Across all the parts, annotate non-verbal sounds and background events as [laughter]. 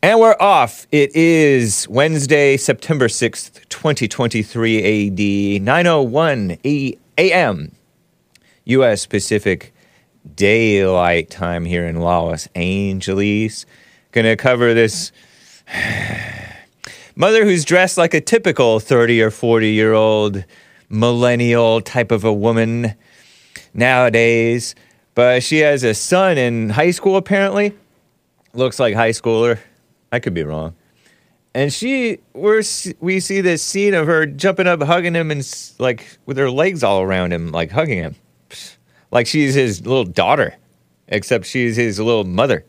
And we're off. It is Wednesday, September 6th, 2023 AD, 901 a.m. U.S. Pacific Daylight Time here in Los Angeles. Gonna cover this [sighs] mother who's dressed like a typical 30 or 40 year old millennial type of a woman nowadays. But she has a son in high school, apparently. Looks like high schooler. I could be wrong. And she, we're, we see this scene of her jumping up, hugging him, and like with her legs all around him, like hugging him. [sighs] Like she's his little daughter, except she's his little mother.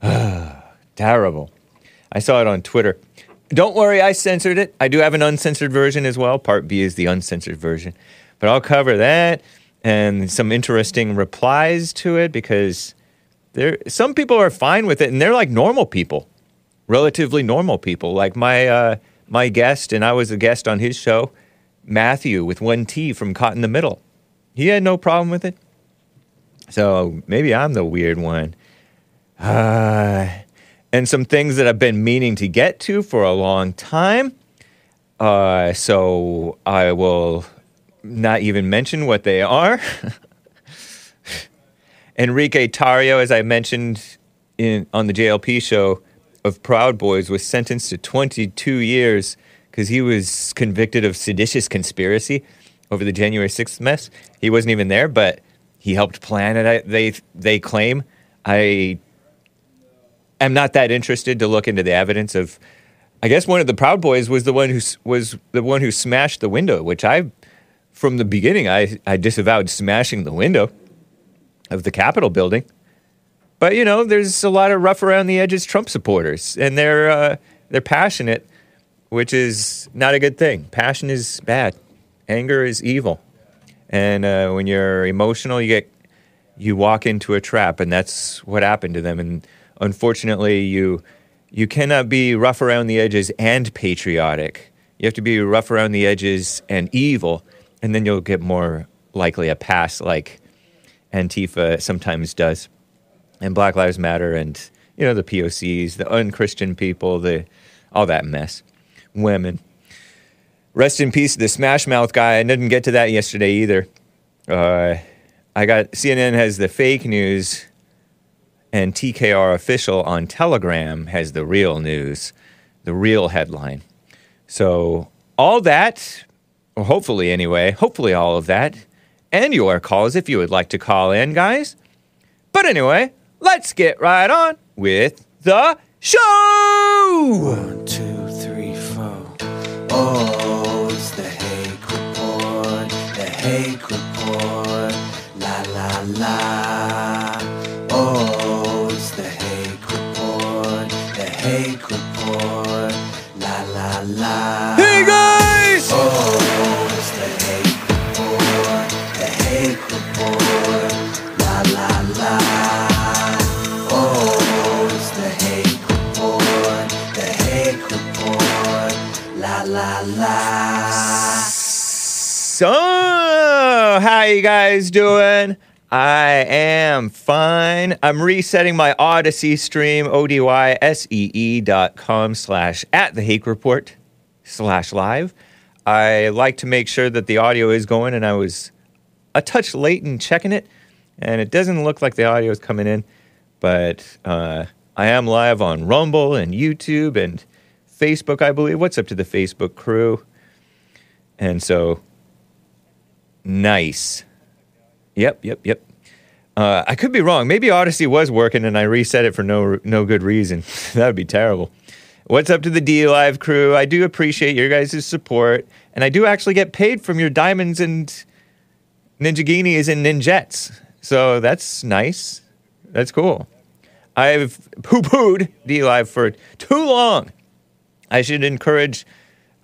[sighs] Terrible. I saw it on Twitter. Don't worry, I censored it. I do have an uncensored version as well. Part B is the uncensored version. But I'll cover that and some interesting replies to it because there some people are fine with it and they're like normal people relatively normal people, like my uh, my guest, and I was a guest on his show, Matthew with one T from Caught in the Middle. He had no problem with it. So maybe I'm the weird one. Uh, and some things that I've been meaning to get to for a long time. Uh, so I will not even mention what they are. [laughs] Enrique Tarrio, as I mentioned in on the JLP show, of Proud Boys was sentenced to 22 years because he was convicted of seditious conspiracy over the January 6th mess. He wasn't even there, but he helped plan it. They they claim. I am not that interested to look into the evidence of. I guess one of the Proud Boys was the one who was the one who smashed the window, which I, from the beginning, I, I disavowed smashing the window of the Capitol building. But you know, there's a lot of rough around the edges Trump supporters, and they're uh, they're passionate, which is not a good thing. Passion is bad. Anger is evil, and uh, when you're emotional, you get you walk into a trap, and that's what happened to them. And unfortunately, you you cannot be rough around the edges and patriotic. You have to be rough around the edges and evil, and then you'll get more likely a pass, like Antifa sometimes does and Black Lives Matter and you know the POCs, the unchristian people, the all that mess, women. Rest in peace, the Smash Mouth guy. I didn't get to that yesterday either. Uh, I got CNN has the fake news, and TKR official on Telegram has the real news, the real headline. So all that, or hopefully anyway, hopefully all of that, and your calls if you would like to call in, guys. But anyway, let's get right on with the show. One, two, three, four. Oh, it's the Hake Report, the Hake Report. La la la. La la. So, how you guys doing? I am fine. I'm resetting my Odysee stream, O-D-Y-S-E-E dot com slash at the Hake Report slash live. I like to make sure that the audio is going, and I was a touch late in checking it, and it doesn't look like the audio is coming in, but uh, I am live on Rumble and YouTube and Facebook, I believe. What's up to the Facebook crew? And so, nice. Yep, yep, yep. Uh, I could be wrong. Maybe Odysee was working and I reset it for no no good reason. [laughs] that would be terrible. What's up to the DLive crew? I do appreciate your guys' support, and I do actually get paid from your diamonds and Ninjaghinis and Ninjets. So that's nice. That's cool. I've poo pooed DLive for too long. I should encourage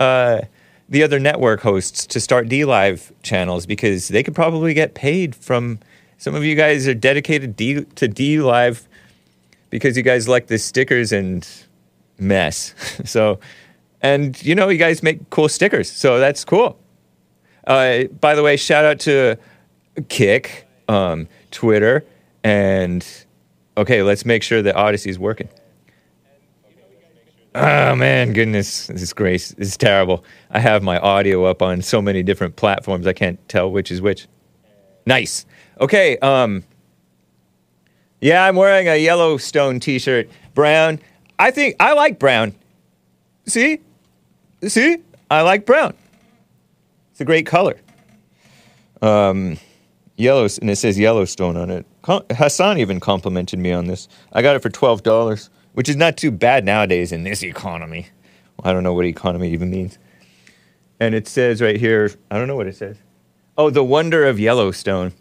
uh, the other network hosts to start DLive channels because they could probably get paid from. Some of you guys are dedicated D, to DLive because you guys like the stickers and mess. [laughs] So, and you know, you guys make cool stickers, so that's cool. Uh, by the way, shout out to Kick, um, Twitter, and okay, let's make sure that Odysee is working. Oh man, goodness, this is great. This is terrible. I have my audio up on so many different platforms, I can't tell which is which. Nice. Okay, um, yeah, I'm wearing a Yellowstone T-shirt, brown. I think I like brown. See, see, I like brown. It's a great color. Um, yellow, and it says Yellowstone on it. Hassan even complimented me on this. I got it for twelve dollars, which is not too bad nowadays in this economy. I don't know what economy even means. And it says right here, I don't know what it says. Oh, the wonder of Yellowstone.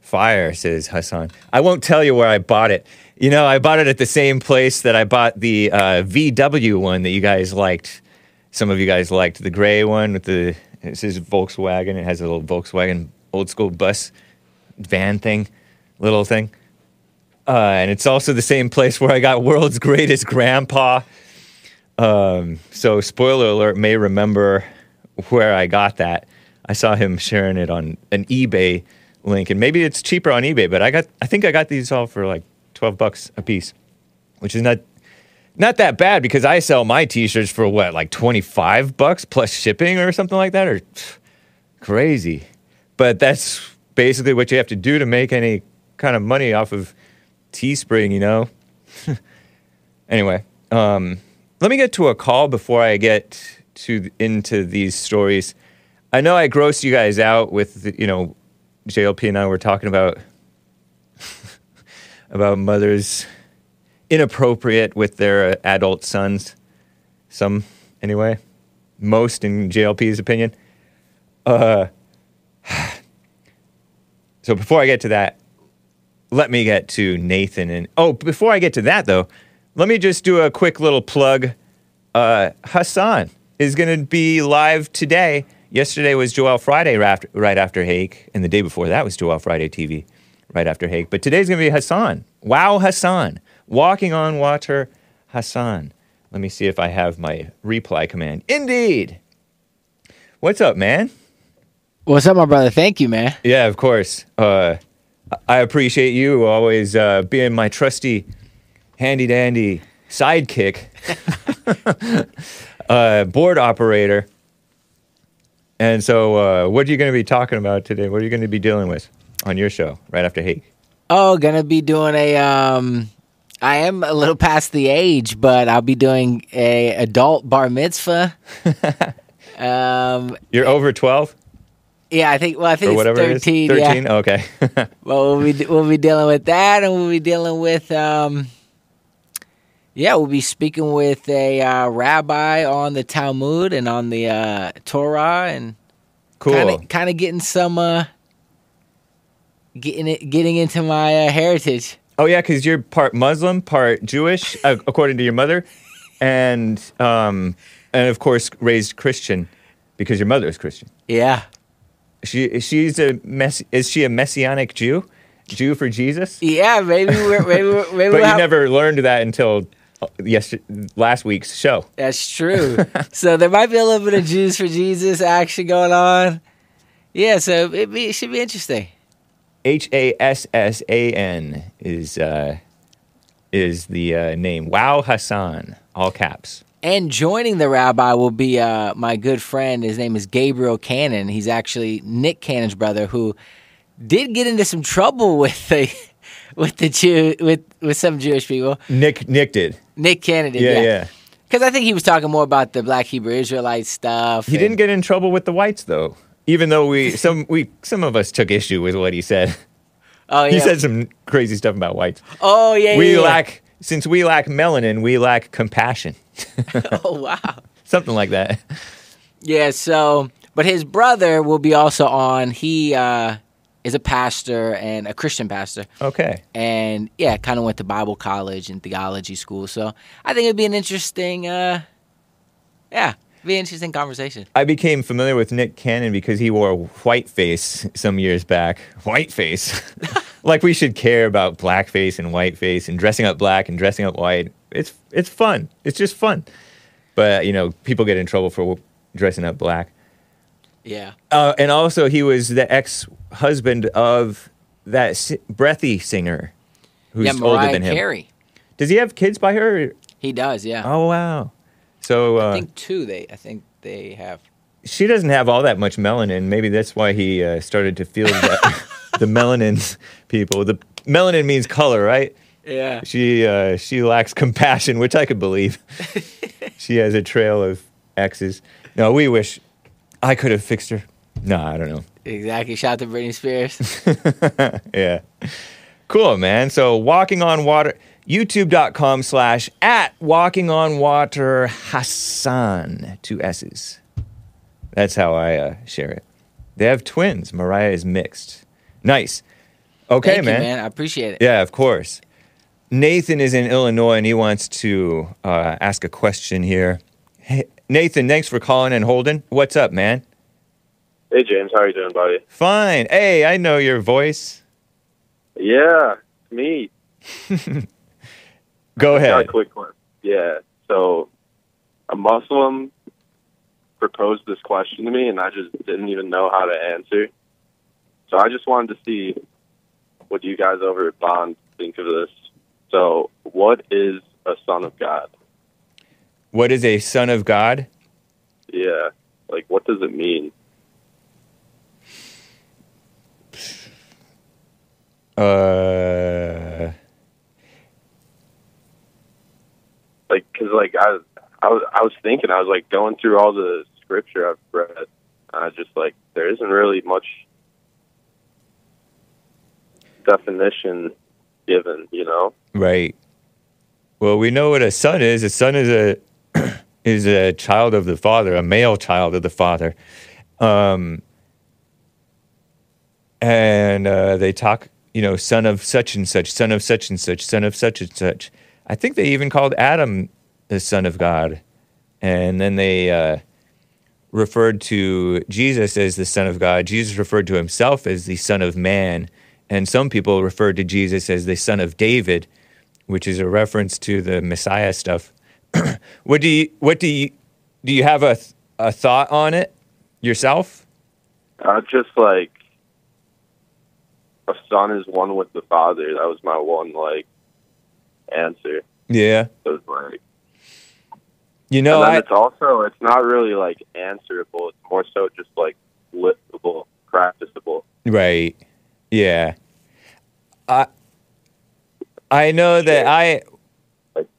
Fire, says Hassan. I won't tell you where I bought it. You know, I bought it at the same place that I bought the uh, VW one that you guys liked. Some of you guys liked the gray one with the, it says Volkswagen. It has a little Volkswagen old school bus van thing, little thing. Uh, and it's also the same place where I got World's Greatest Grandpa. Um, so, spoiler alert, may remember where I got that. I saw him sharing it on an eBay link, and maybe it's cheaper on eBay. But I got, I think I got these all for like twelve bucks a piece, which is not not that bad because I sell my T-shirts for what, like twenty five bucks plus shipping or something like that, or [sighs] crazy. But that's basically what you have to do to make any kind of money off of Teespring, you know. [laughs] anyway, um, let me get to a call before I get to into these stories. I know I grossed you guys out with the, you know JLP and I were talking about [laughs] about mothers inappropriate with their adult sons. Some anyway, most in JLP's opinion. Uh, [sighs] so before I get to that, let me get to Nathan and oh, before I get to that though, let me just do a quick little plug. Uh, Hassan is going to be live today. Yesterday was Joel Friday right after, right after Hake, and the day before that was Joel Friday TV right after Hake. But today's going to be Hassan. Wow, Hassan. Walking on water, Hassan. Let me see if I have my reply command. Indeed. What's up, man? What's up, my brother? Thank you, man. Yeah, of course. Uh, I appreciate you always uh, being my trusty, handy dandy sidekick, [laughs] uh, board operator. And so, uh, what are you going to be talking about today? What are you going to be dealing with on your show right after Hake? Oh, gonna be doing a um I am a little past the age, but I'll be doing a adult bar mitzvah. [laughs] um You're over 12 yeah, I think well I think or it's whatever 13, it is? yeah. 13? Okay. [laughs] Well, we'll be we'll be dealing with that, and we'll be dealing with um, yeah, we'll be speaking with a uh, rabbi on the Talmud and on the uh, Torah, and cool. kind of kind of getting some uh, getting it getting into my uh, heritage. Oh yeah, because you're part Muslim, part Jewish, uh, according to your mother, and um, and of course raised Christian because your mother is Christian. Yeah, She she's a mess. Is she a messianic Jew? Jew for Jesus? yeah, maybe we're maybe we're, maybe But we'll you have, never learned that until uh, yes last week's show. That's true. [laughs] so there might be a little bit of Jews for Jesus action going on. Yeah, so it, be, it should be interesting. H A S S A N is uh, is the uh, name. Wow Hassan, all caps. And joining the rabbi will be uh, my good friend. His name is Gabriel Cannon. He's actually Nick Cannon's brother, who did get into some trouble [laughs] with the with the Jew with with some Jewish people. Nick Nick did. Nick Cannon did, Yeah, yeah. yeah. Because I think he was talking more about the Black Hebrew Israelite stuff. He and- didn't get in trouble with the whites though. Even though we [laughs] some we some of us took issue with what he said. Oh yeah. He said some crazy stuff about whites. "Oh yeah, We yeah, yeah." lack since we lack melanin, we lack compassion. [laughs] oh wow. Something like that. Yeah, so but his brother will be also on. He uh is a pastor and a Christian pastor. Okay. And yeah, kind of went to Bible college and theology school. So I think it'd be an interesting uh yeah, be an interesting conversation. I became familiar with Nick Cannon because he wore a white face some years back. White face. [laughs] like we should care about blackface and whiteface and dressing up black and dressing up white. it's it's fun. It's just fun. But you know, people get in trouble for dressing up black. Yeah. Uh, and also, he was the ex-husband of that si- breathy singer, who's yeah, older than him. Carey. Does he have kids by her? He does, yeah. Oh wow! So uh, I think two. They, I think they have. she doesn't have all that much melanin. Maybe that's why he uh, started to feel that [laughs] the melanin people. The melanin means color, right? Yeah. She uh, she lacks compassion, which I could believe. [laughs] she has a trail of exes. No, we wish I could have fixed her. No, I don't know. Exactly. Shout out to Britney Spears. [laughs] Yeah. Cool, man. So walking on water, youtube.com slash at walking on water Hassan, two S's. That's how I uh, share it. They have twins. Mariah is mixed. Nice. Okay, Thank man. you, man. I appreciate it. Yeah, of course. Nathan is in Illinois and he wants to uh, ask a question here. Hey, Nathan, thanks for calling and holding. What's up, man? Hey James, how are you doing, buddy? Fine. Hey, I know your voice. Yeah, me. [laughs] Go ahead. quick one. Yeah. So, a Muslim proposed this question to me, and I just didn't even know how to answer. So I just wanted to see what you guys over at Bond think of this. So, what is a son of God? What is a son of God? Yeah. Like, what does it mean? Uh, Like, cause like I, I was, I was thinking, I was like going through all the scripture I've read. I just like there isn't really much definition given, you know. right. Well, we know what a son is. A son is a [clears throat] is a child of the father, a male child of the father. Um, and uh, they talk, you know, son of such and such, son of such and such, son of such and such. I think they even called Adam the son of God, and then they uh, referred to Jesus as the son of God. Jesus referred to himself as the son of man, and some people referred to Jesus as the son of David, which is a reference to the Messiah stuff. [clears throat] what do you what do you do you have a a thought on it yourself? I just like a son is one with the father. That was my one like answer. Yeah. So it's like, You know, I, it's also it's not really like answerable. It's more so just like livable, practicable. Right. Yeah. I I know that I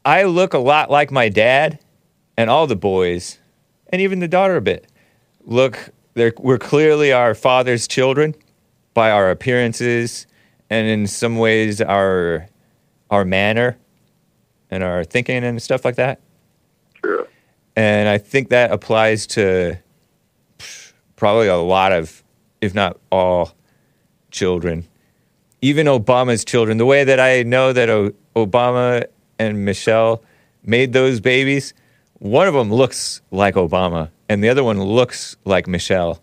I look a lot like my dad and all the boys and even the daughter a bit. Look, they're, we're clearly our father's children by our appearances and in some ways our our manner and our thinking and stuff like that. True. And I think that applies to probably a lot of, if not all, children. Even Obama's children. The way that I know that o- Obama and Michelle made those babies, one of them looks like Obama, and the other one looks like Michelle.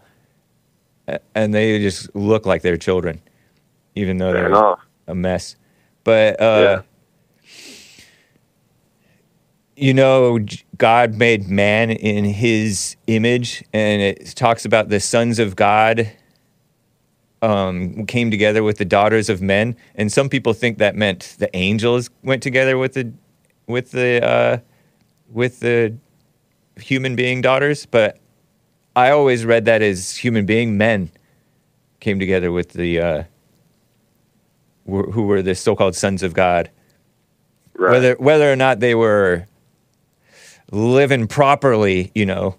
And they just look like their children, even though Fair they're enough. a mess. But uh, you know, God made man in His image, and it talks about the sons of God um, came together with the daughters of men. And some people think that meant the angels went together with the with the uh, with the human being daughters. But I always read that as human being men came together with the uh, wh- who were the so-called sons of God Right. whether whether or not they were living properly, you know,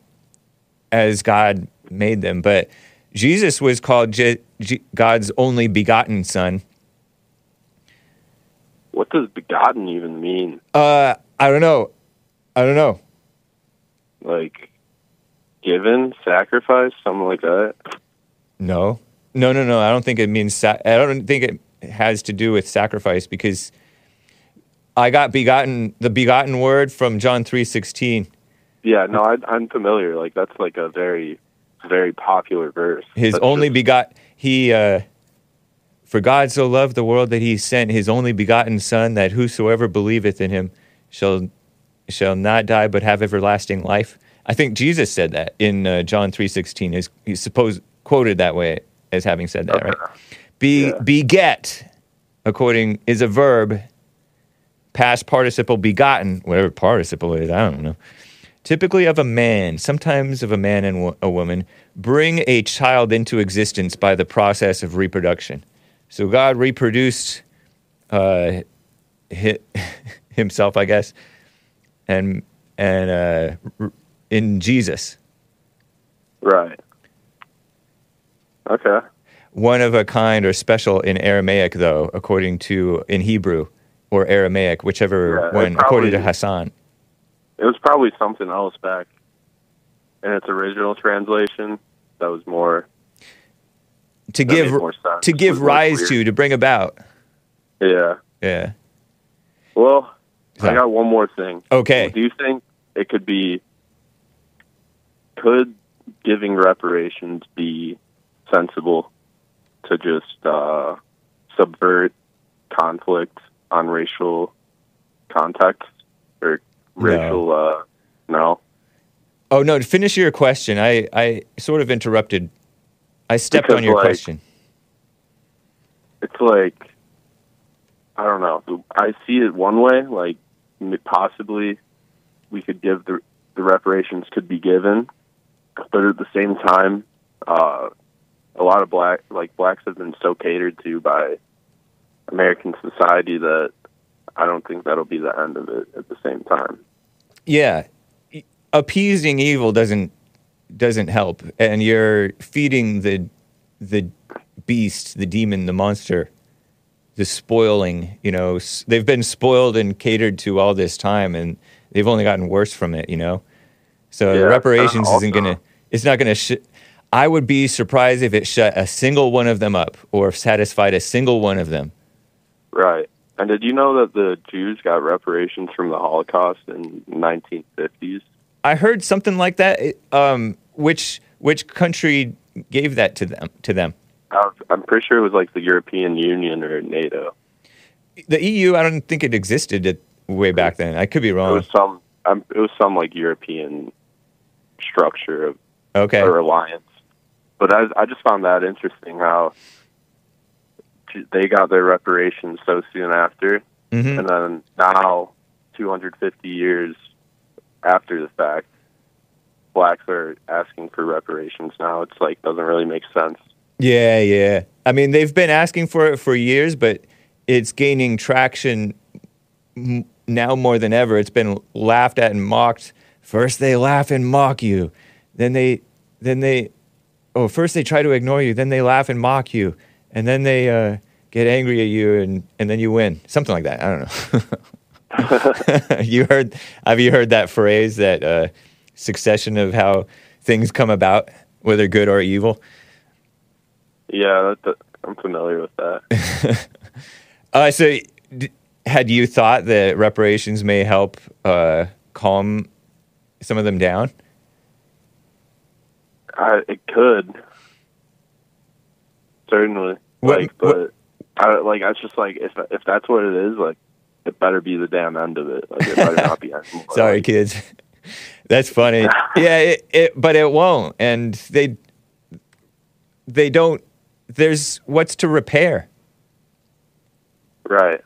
as God made them. But Jesus was called J- J- God's only begotten Son. what does begotten even mean? Uh, I don't know. I don't know. Like given, sacrifice, something like that. No, no, no, no. I don't think it means. Sa- I don't think it has to do with sacrifice because I got begotten the begotten word from John three sixteen. Yeah, no, I, I'm familiar. Like that's like a very, very popular verse. His That's only just- begot he uh for God so loved the world that he sent his only begotten son that whosoever believeth in him shall shall not die but have everlasting life. I think Jesus said that in uh, John three sixteen. Is he's supposed quoted that way as having said that, Okay. right? Be Yeah. beget, according is a verb, past participle begotten, whatever participle is, I don't know. Typically of a man, sometimes of a man and wo- a woman, bring a child into existence by the process of reproduction. So God reproduced uh, hi- [laughs] himself, I guess, and and uh, r- in Jesus, Right. Okay. One of a kind or special in Aramaic, though, according to in Hebrew or Aramaic, whichever Yeah, one, according to Hassan. It was probably something else back in its original translation that was more To give more to give rise to, to bring about. Yeah. Yeah. Well, So- I got one more thing. Okay. Do you think it could be could giving reparations be sensible to just uh, subvert conflict on racial context or No. racial uh no Oh no! To finish your question, I I sort of interrupted. I stepped Because, on your like, question. it's like I don't know. I see it one way, like possibly we could give the the reparations could be given, but at the same time, uh, a lot of black like blacks have been so catered to by American society that I don't think that'll be the end of it. At the same time, Yeah, appeasing evil doesn't doesn't help, and you're feeding the the beast, the demon, the monster, the spoiling. You know, they've been spoiled and catered to all this time, and they've only gotten worse from it. You know, so Yeah, reparations isn't gonna. It's not gonna. Sh- I would be surprised if it shut a single one of them up or satisfied a single one of them. right? And did you know that the Jews got reparations from the Holocaust in 1950s? I heard something like that. Um, which which country gave that to them? To them, was- I'm pretty sure it was like the European Union or NATO. the EU. I don't think it existed way back then. I could be wrong. It was some. Um, it was some like European structure of Okay, or alliance. But I, I just found that interesting how they got their reparations so soon after, hmm and then now, 250 years after the fact, blacks are asking for reparations. Now it's like doesn't really make sense. yeah, yeah. I mean, they've been asking for it for years, but it's gaining traction m- now more than ever. It's been laughed at and mocked. First they laugh and mock you, then they, then they, oh, first they try to ignore you, then they laugh and mock you, and then they uh, get angry at you, and and then you win. Something like that. I don't know. [laughs] you heard? Have you heard that phrase? That uh, succession of how things come about, whether good or evil. Yeah, I'm familiar with that. [laughs] Uh, so, d- had you thought that reparations may help uh, calm some of them down? I, it could certainly, What- like, but I like. I was just like, if if that's what it is, like, it better be the damn end of it. Like, it better not be. anything more. [laughs] Sorry, kids. [laughs] That's funny. [laughs] yeah, it, it, but it won't, and they they don't. There's what's to repair. Right.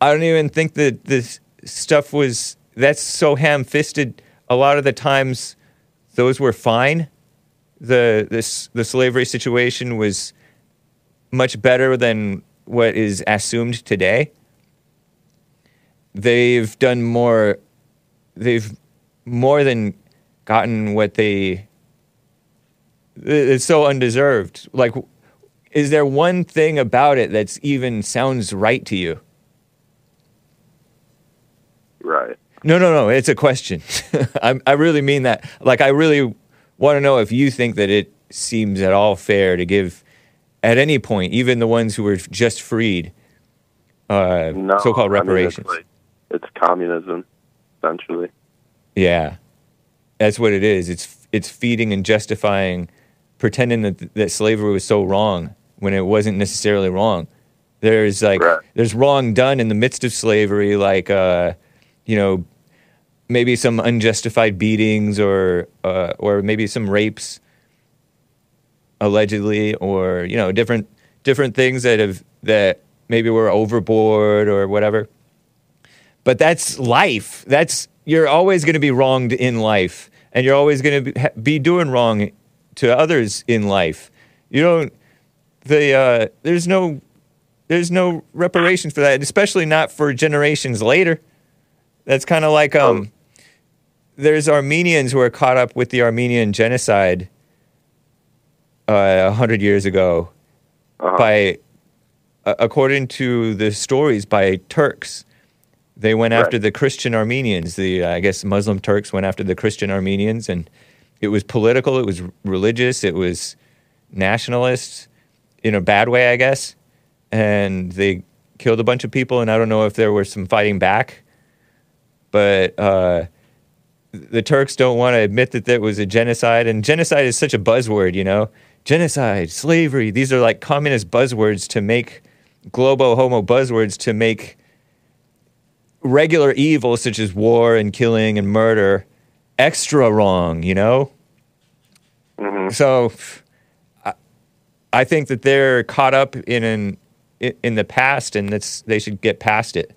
I don't even think that this stuff was that's so ham-fisted. A lot of the times, those were fine. The this the slavery situation was much better than what is assumed today. They've done more. They've more than gotten what they. It's so undeserved. Like, is there one thing about it that's even sounds right to you? Right. No, no, no. It's a question. [laughs] I, I really mean that. Like, I really want to know if you think that it seems at all fair to give, at any point, even the ones who were just freed, uh, No. so-called I mean, reparations. it's, like, it's communism, essentially. yeah, that's what it is. It's it's feeding and justifying, pretending that that slavery was so wrong when it wasn't necessarily wrong. There's like Right. there's wrong done in the midst of slavery, like uh, you know, maybe some unjustified beatings or uh, or maybe some rapes allegedly or you know different different things that have that maybe were overboard or whatever. But that's life. That's you're always going to be wronged in life and you're always going to be, doing wrong to others in life. You don't the uh, there's no there's no reparation for that especially not for generations later. That's kind of like um there's armenians who are caught up with the armenian genocide uh, a hundred years ago Uh-huh. by uh, according to the stories by Turks. They went after the Christian Armenians. The uh, I guess Muslim Turks went after the Christian Armenians, and it was political. It was religious. It was nationalist in a bad way, I guess. And they killed a bunch of people. And I don't know if there was some fighting back, but uh, the Turks don't want to admit that there was a genocide. And genocide is such a buzzword, you know. Genocide, slavery. These are like communist buzzwords to make globo homo buzzwords to make regular evil such as war and killing and murder extra wrong, you know? Mm-hmm. So I, I think that they're caught up in an in the past and that's they should get past it.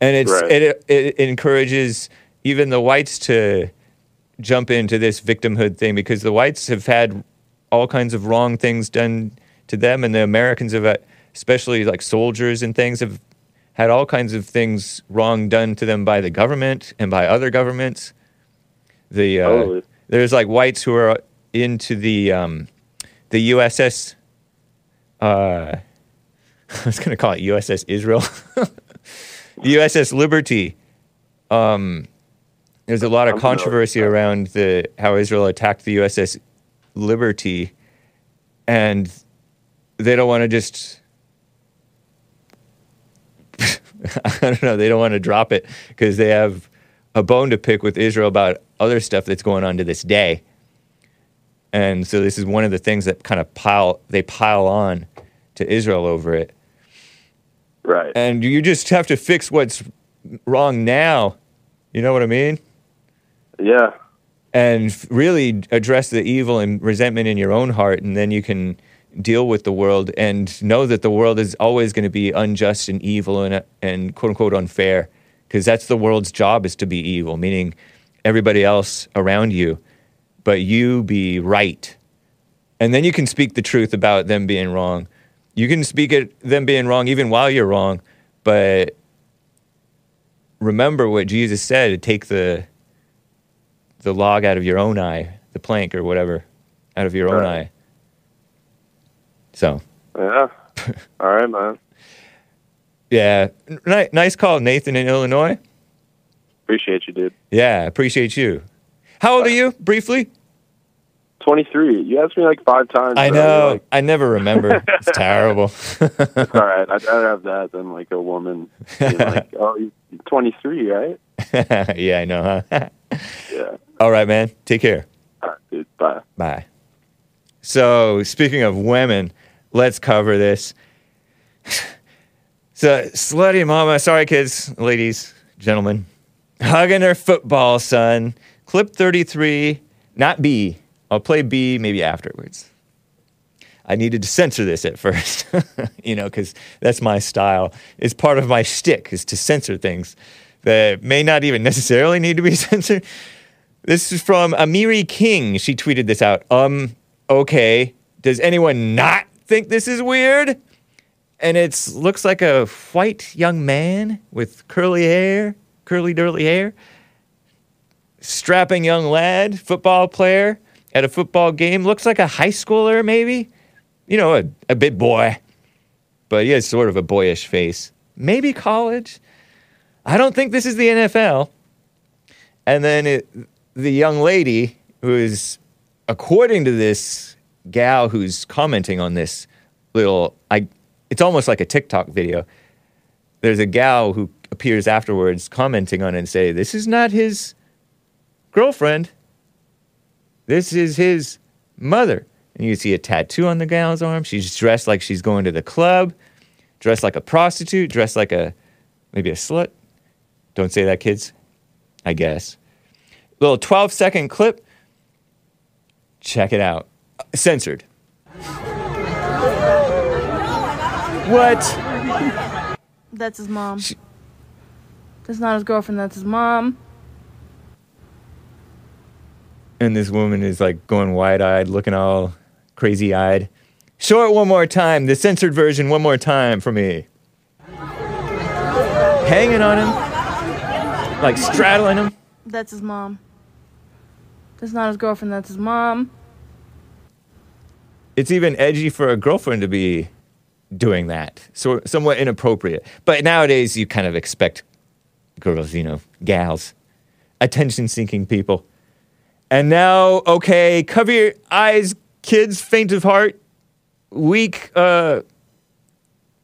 And it's Right. it, it encourages even the whites to jump into this victimhood thing because the whites have had all kinds of wrong things done to them and the Americans have had- especially like soldiers and things have had all kinds of things wrong done to them by the government and by other governments. The uh, there's like whites who are into the um, the USS. Uh, [laughs] I was going to call it USS Israel, [laughs] the USS Liberty. Um, there's a lot of I'm familiar with controversy around the how Israel attacked the USS Liberty, and they don't want to just. [laughs] I don't know. They don't want to drop it because they have a bone to pick with Israel about other stuff that's going on to this day. And so this is one of the things that kind of pile they pile on to Israel over it. Right. And you just have to fix what's wrong now. You know what I mean? Yeah. and really address the evil and resentment in your own heart, and then you can deal with the world and know that the world is always going to be unjust and evil and, and quote unquote unfair, because that's the world's job is to be evil, meaning everybody else around you, but you be right. And then you can speak the truth about them being wrong. You can speak it them being wrong even while you're wrong, but remember what Jesus said, take the the log out of your own eye, the plank or whatever, out of your own eye. So, Yeah. [laughs] All right, man. yeah, N- nice call, Nathan in Illinois. Appreciate you, dude. Yeah, appreciate you. How old are you, briefly? 23. You asked me like five times. I know. Like, I never remember. It's [laughs] terrible. it's all right. I'd rather have that than like a woman like, [laughs] oh, you're 23, right? yeah, I know, huh? Yeah. All right, man. Take care. All right, dude. Bye. Bye. So, speaking of women, let's cover this. [laughs] so, slutty mama, sorry, kids, ladies, gentlemen, hugging her football son. Clip 33, not B. I'll play B maybe afterwards. I needed to censor this at first, [laughs] you know, because that's my style. It's part of my shtick is to censor things that may not even necessarily need to be [laughs] censored. This is from Amiri King. She tweeted this out. Um, okay. Does anyone not think this is weird? And it looks like a white young man with curly hair, curly durly hair, strapping young lad, football player at a football game. Looks like a high schooler, maybe. You know, a, a big boy, but he has sort of a boyish face. Maybe college. I don't think this is the NFL. And then it, the young lady who is, according to this gal who's commenting on this little, I, it's almost like a TikTok video. There's a gal who appears afterwards commenting on it and say, "This is not his girlfriend. This is his mother." And you see a tattoo on the gal's arm. She's dressed like she's going to the club, dressed like a prostitute, dressed like a maybe a slut. Don't say that, kids. I guess. Little 12 second clip. Check it out. Censored. What? That's his mom. She- That's not his girlfriend, that's his mom. And this woman is like going wide eyed, looking all crazy eyed. Show it one more time, the censored version one more time for me. Hanging on him, like straddling him. That's his mom. That's not his girlfriend, that's his mom. It's even edgy for a girlfriend to be doing that. So somewhat inappropriate. But nowadays you kind of expect girls, you know, gals, attention seeking people. And now, okay, cover your eyes, kids, faint of heart, weak uh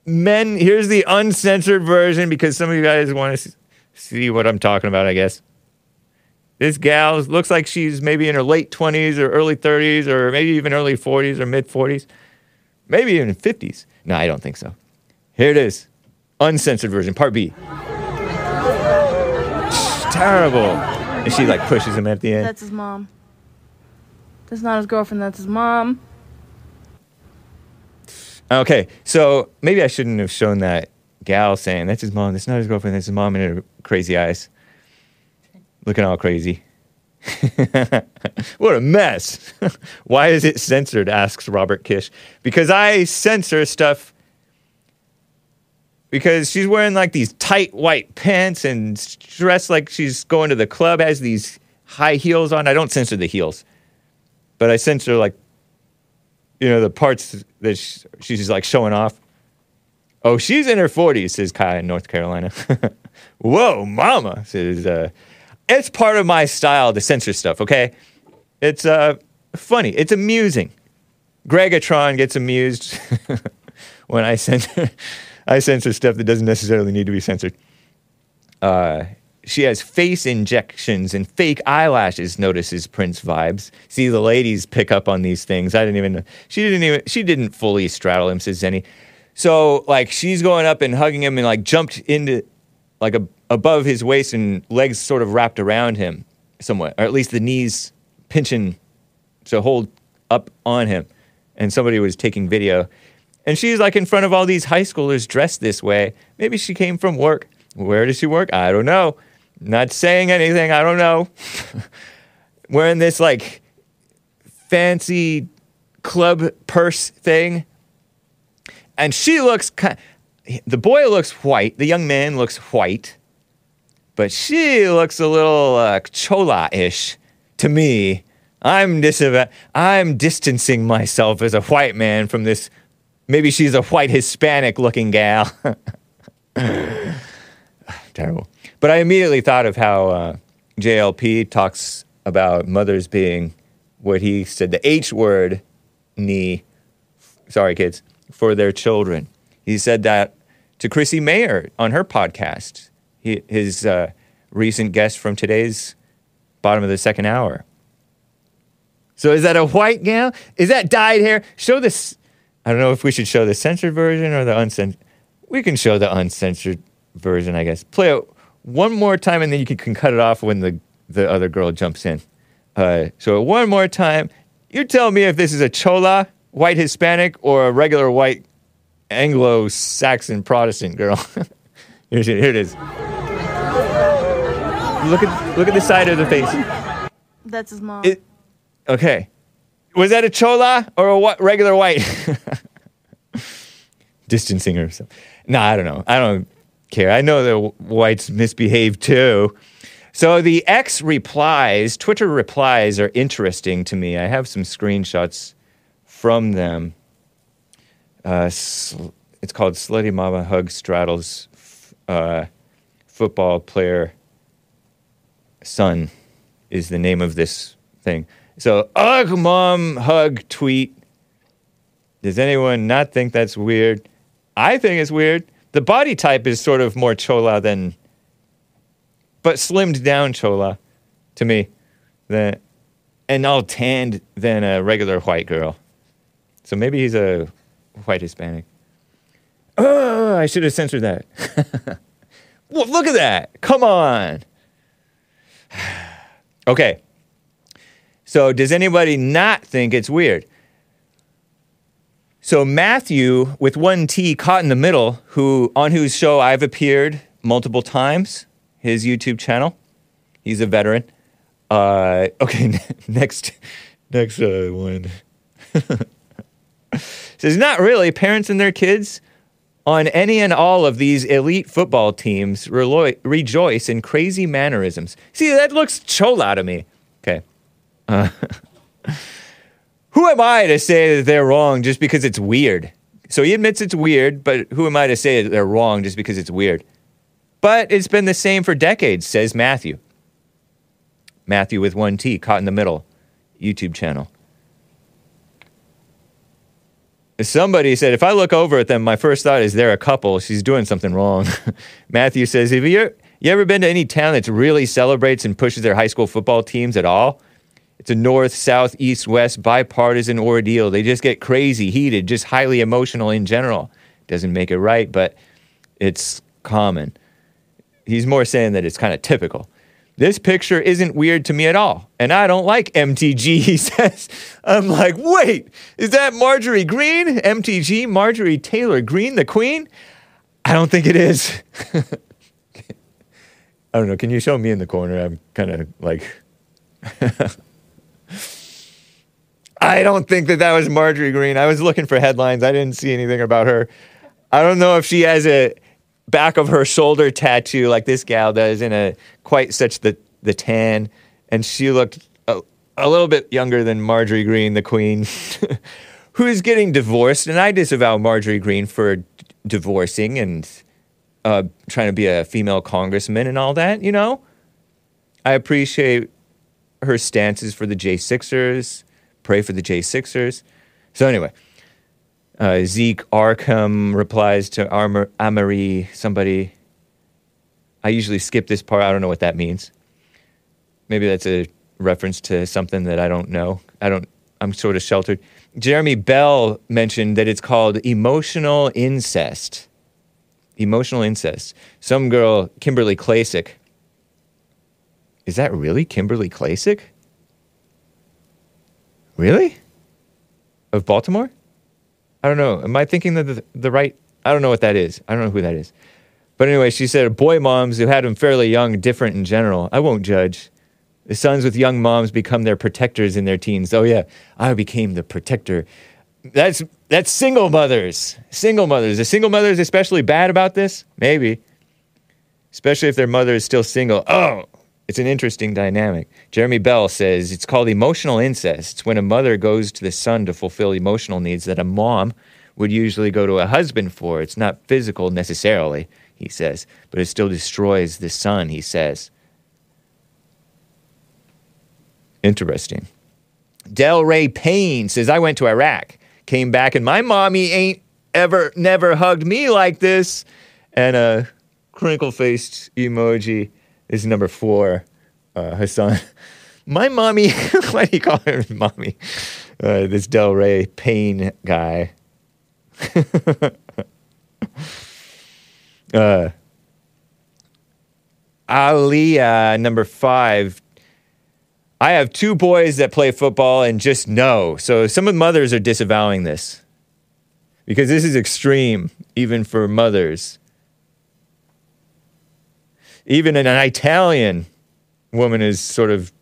men. Here's the uncensored version because some of you guys want to see what I'm talking about, I guess. This gal looks like she's maybe in her late 20s or early 30s or maybe even early 40s or mid 40s, maybe even 50s. No, I don't think so. Here it is uncensored version, part B. Terrible. And she like pushes him at the end. That's his mom. That's not his girlfriend, that's his mom. Okay, so maybe I shouldn't have shown that gal saying that's his mom, that's not his girlfriend, that's his mom in her crazy eyes. Looking all crazy. [laughs] what a mess. [laughs] Why is it censored? asks Robert Kish. Because I censor stuff because she's wearing like these tight white pants and dressed like she's going to the club, has these high heels on. I don't censor the heels, but I censor like you know, the parts that she's like showing off. Oh, she's in her 40s, says Kai in North Carolina. [laughs] Whoa, mama, says, uh, it's part of my style to censor stuff, okay? It's uh, funny, it's amusing. Gregatron gets amused [laughs] when I censor, [laughs] I censor stuff that doesn't necessarily need to be censored. Uh, she has face injections and fake eyelashes notices prince vibes see the ladies pick up on these things i didn't even she didn't even she didn't fully straddle him says zenny so like she's going up and hugging him and like jumped into like a, above his waist and legs sort of wrapped around him somewhat or at least the knees pinching to hold up on him and somebody was taking video and she's like in front of all these high schoolers dressed this way maybe she came from work where does she work i don't know not saying anything. I don't know. [laughs] Wearing this like fancy club purse thing. And she looks kind the boy looks white, the young man looks white, but she looks a little uh, chola-ish to me. I'm dis- I'm distancing myself as a white man from this. Maybe she's a white Hispanic looking gal. [laughs] Terrible. But I immediately thought of how uh, JLP talks about mothers being what he said the H word, knee, sorry kids, for their children. He said that to Chrissie Mayr on her podcast, his uh, recent guest from today's bottom of the second hour. So is that a white gal? Is that dyed hair? Show this. I don't know if we should show the censored version or the uncensored. We can show the uncensored version, I guess. Play it one more time, and then you can, can cut it off when the the other girl jumps in. Uh, so one more time. You tell me if this is a chola, white Hispanic, or a regular white Anglo-Saxon Protestant girl. [laughs] Here it is. Look at look at the side of the face. That's his mom. It, okay. Was that a chola or a wh- regular white? [laughs] Distancing herself. No, I don't know. I don't care. I know the whites misbehave too. So the X replies, Twitter replies are interesting to me. I have some screenshots from them. Uh, sl- it's called Slutty Mama Hug Straddles f- uh, Football Player Son is the name of this thing. So, ugh, mom, hug, tweet. Does anyone not think that's weird? I think it's weird. The body type is sort of more chola than, but slimmed down chola to me, than, and all tanned than a regular white girl. So maybe he's a white Hispanic. Oh, I should have censored that. [laughs] Well, look at that. Come on. [sighs] okay. So, does anybody not think it's weird? So, Matthew, with one T caught in the middle, who on whose show I've appeared multiple times, his YouTube channel. He's a veteran. Uh, [laughs] okay, [laughs] next, next uh, one. [laughs] Says not really. Parents and their kids on any and all of these elite football teams relo- rejoice in crazy mannerisms. See, that looks chola to me. Okay. Uh, [laughs] who am I to say that they're wrong just because it's weird? So he admits it's weird, but who am I to say that they're wrong just because it's weird? But it's been the same for decades, says Matthew. Matthew with one T, caught in the middle, YouTube channel. Somebody said, if I look over at them, my first thought is they're a couple. She's doing something wrong. [laughs] Matthew says, have you, you ever been to any town that really celebrates and pushes their high school football teams at all? It's a north, south, east, west bipartisan ordeal. They just get crazy, heated, just highly emotional in general. Doesn't make it right, but it's common. He's more saying that it's kind of typical. This picture isn't weird to me at all. And I don't like MTG, [laughs] he says. I'm like, wait, is that Marjorie Greene? MTG, Marjorie Taylor Greene, the queen? I don't think it is. [laughs] I don't know. Can you show me in the corner? I'm kind of like. [laughs] I don't think that that was Marjorie Greene. I was looking for headlines. I didn't see anything about her. I don't know if she has a back of her shoulder tattoo like this gal does in a quite such the the tan, and she looked a, a little bit younger than Marjorie Greene, the queen, [laughs] who is getting divorced. And I disavow Marjorie Greene for d- divorcing and uh, trying to be a female congressman and all that. You know, I appreciate her stances for the J6ers. Pray for the J6ers. So anyway. Uh, Zeke Arkham replies to Armor, Amory, somebody. I usually skip this part. I don't know what that means. Maybe that's a reference to something that I don't know. I don't. I'm sort of sheltered. Jeremy Bell mentioned that it's called emotional incest. Emotional incest. Some girl, Kimberly Klacik. Is that really Kimberly Klacik? Really? Of Baltimore? I don't know. Am I thinking that the, the right? I don't know what that is. I don't know who that is. But anyway, she said boy moms who had them fairly young, different in general. I won't judge. The sons with young moms become their protectors in their teens. Oh yeah, I became the protector. That's that's single mothers. Single mothers. Are single mothers especially bad about this? Maybe. Especially if their mother is still single. Oh, it's an interesting dynamic. Jeremy Bell says it's called emotional incest. It's when a mother goes to the son to fulfill emotional needs that a mom would usually go to a husband for. It's not physical necessarily, he says, but it still destroys the son, he says. Interesting. Del Ray Payne says, I went to Iraq, came back, and my mommy ain't ever, never hugged me like this. And a crinkle faced emoji is number four, uh, Hassan. My mommy, [laughs] why do you call her mommy? Uh, this Del Ray Payne guy. [laughs] uh, Aliyah, number five. I have two boys that play football and just know. So some of the mothers are disavowing this because this is extreme, even for mothers. Even an Italian woman is sort of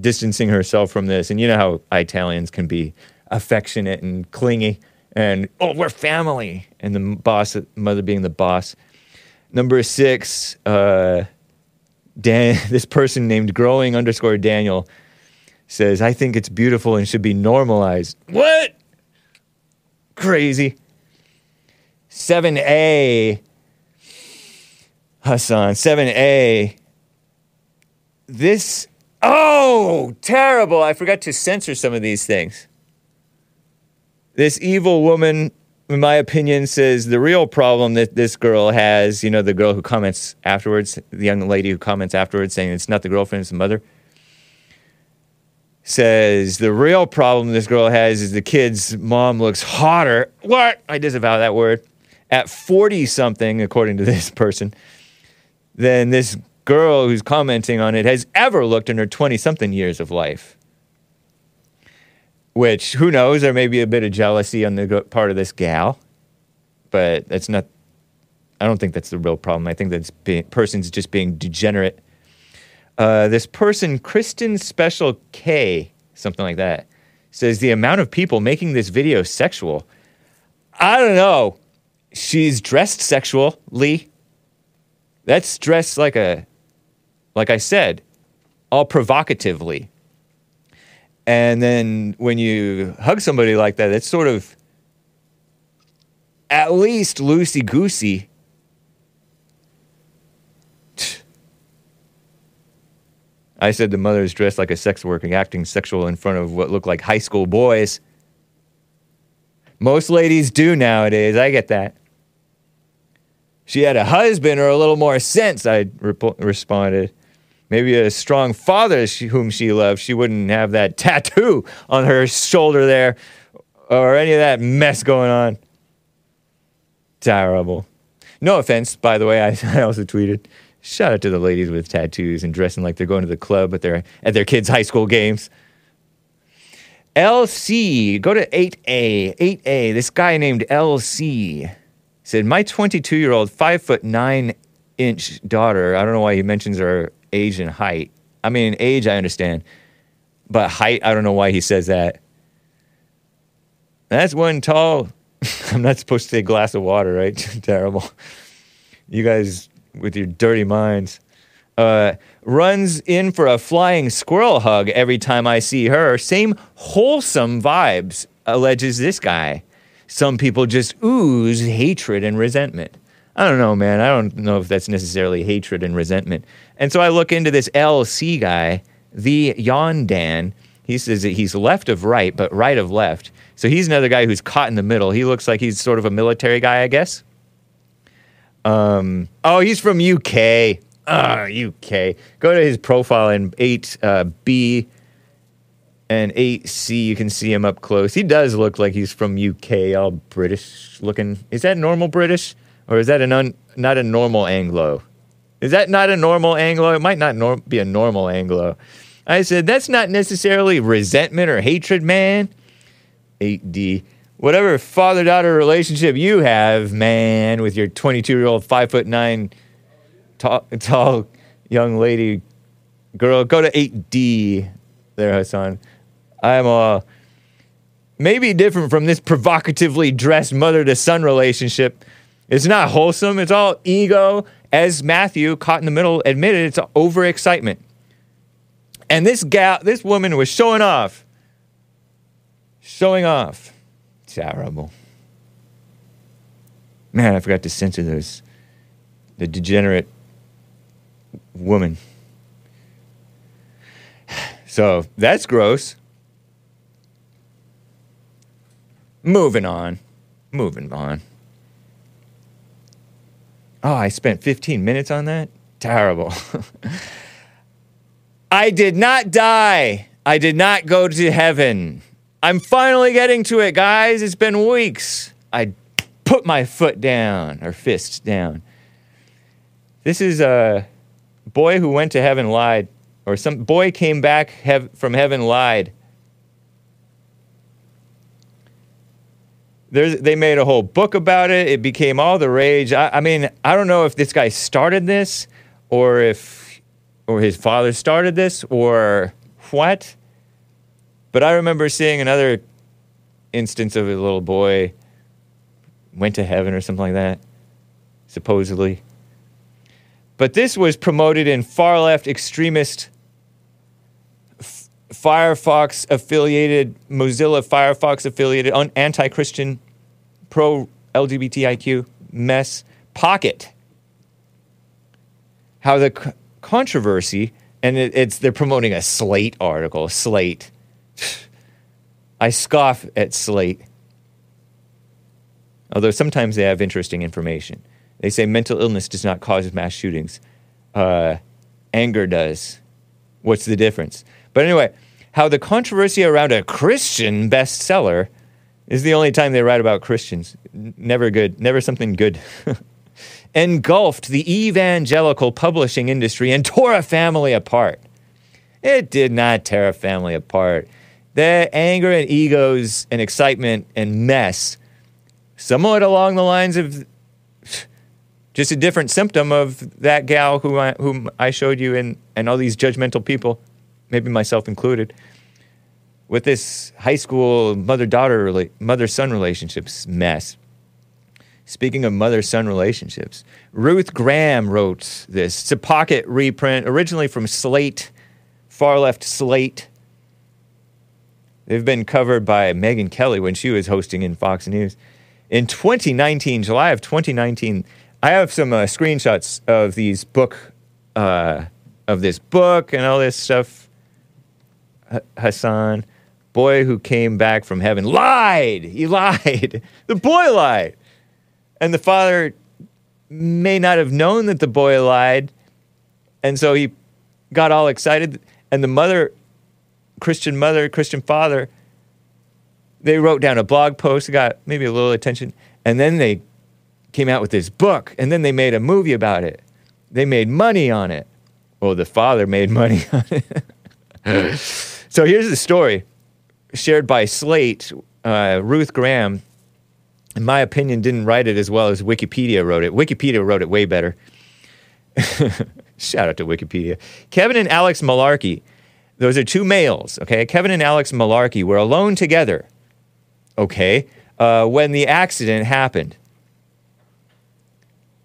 distancing herself from this. And you know how Italians can be affectionate and clingy and, oh, we're family. And the boss, mother being the boss. Number six, uh, Dan, [laughs] this person named growing underscore Daniel says, I think it's beautiful and should be normalized. What? Crazy. 7A, Hassan, 7A. This, oh, terrible. I forgot to censor some of these things. This evil woman, in my opinion, says the real problem that this girl has, you know, the girl who comments afterwards, the young lady who comments afterwards saying it's not the girlfriend, it's the mother, says the real problem this girl has is the kid's mom looks hotter. What? I disavow that word. At 40 something, according to this person. Than this girl who's commenting on it has ever looked in her 20 something years of life. Which, who knows, there may be a bit of jealousy on the part of this gal, but that's not, I don't think that's the real problem. I think that person's just being degenerate. Uh, this person, Kristen Special K, something like that, says the amount of people making this video sexual. I don't know. She's dressed sexually. That's dressed like a, like I said, all provocatively. And then when you hug somebody like that, it's sort of at least loosey goosey. I said the mother is dressed like a sex worker, acting sexual in front of what look like high school boys. Most ladies do nowadays. I get that. She had a husband or a little more sense, I rep- responded. Maybe a strong father she, whom she loved. She wouldn't have that [laughs] tattoo on her shoulder there or any of that mess going on. Terrible. No offense, by the way, I, [laughs] I also tweeted. Shout out to the ladies with tattoos and dressing like they're going to the club at their at their kids' high school games. LC, go to 8A. 8A, this guy named LC said, My 22 year old, five foot nine inch daughter, I don't know why he mentions her age and height. I mean, age, I understand, but height, I don't know why he says that. That's one tall, [laughs] I'm not supposed to say glass of water, right? [laughs] Terrible. You guys with your dirty minds. Uh, runs in for a flying squirrel hug every time I see her. Same wholesome vibes, alleges this guy. Some people just ooze hatred and resentment. I don't know, man. I don't know if that's necessarily hatred and resentment. And so I look into this LC guy, the Yondan. He says that he's left of right, but right of left. So he's another guy who's caught in the middle. He looks like he's sort of a military guy, I guess. Um, oh, he's from UK. Ah, UK. Go to his profile in 8B and 8C. You can see him up close. He does look like he's from UK, all British looking. Is that normal British? Or is that an un, not a normal Anglo? Is that not a normal Anglo? It might not nor- be a normal Anglo. I said, that's not necessarily resentment or hatred, man. 8D. Whatever father daughter relationship you have, man, with your 22 year old, five foot nine, tall, tall young lady girl, go to 8D there, Hassan. I'm uh, maybe different from this provocatively dressed mother to son relationship. It's not wholesome, it's all ego. As Matthew, caught in the middle, admitted it's overexcitement. And this gal, this woman was showing off. Showing off. Terrible. Man, I forgot to censor those. The degenerate woman. [sighs] So that's gross. Moving on. Moving on. Oh, I spent 15 minutes on that? Terrible. [laughs] I did not die. I did not go to heaven. I'm finally getting to it, guys. It's been weeks. I put my foot down or fist down. This is a boy who went to heaven lied, or some boy came back hev- from heaven lied. There's, they made a whole book about it. It became all the rage. I, I mean, I don't know if this guy started this, or if, or his father started this, or what. But I remember seeing another instance of a little boy went to heaven or something like that, supposedly. But this was promoted in far left extremist Firefox affiliated, Mozilla Firefox affiliated, un- anti Christian, pro LGBTIQ mess pocket. How the c- controversy, and it, it's they're promoting a Slate article, Slate. [sighs] I scoff at Slate. Although sometimes they have interesting information. They say mental illness does not cause mass shootings, uh, anger does. What's the difference? But anyway, how the controversy around a Christian bestseller is the only time they write about Christians. Never good, never something good. [laughs] engulfed the evangelical publishing industry and tore a family apart. It did not tear a family apart. The anger and egos and excitement and mess, somewhat along the lines of [sighs] just a different symptom of that gal who I, whom I showed you and, and all these judgmental people, maybe myself included, with this high school mother daughter, mother son relationships mess. Speaking of mother son relationships, Ruth Graham wrote this. It's a pocket reprint, originally from Slate, far left Slate. They've been covered by Megyn Kelly when she was hosting in Fox News. In 2019, July of 2019, I have some uh, screenshots of these book, uh, of this book and all this stuff. Hassan, boy who came back from heaven, lied. He [laughs] lied. The boy lied. And the father may not have known that the boy lied. And so he got all excited. And the mother, Christian mother, Christian father, they wrote down a blog post, got maybe a little attention. And then they came out with this book. And then they made a movie about it. They made money on it. Well, the father made money [laughs] on it. So here's the story shared by Slate. Uh, Ruth Graham, in my opinion, didn't write it as well as Wikipedia wrote it. Wikipedia wrote it way better. [laughs] Shout out to Wikipedia. Kevin and Alex Malarkey, those are two males, okay? Kevin and Alex Malarkey were alone together, okay, uh, when the accident happened.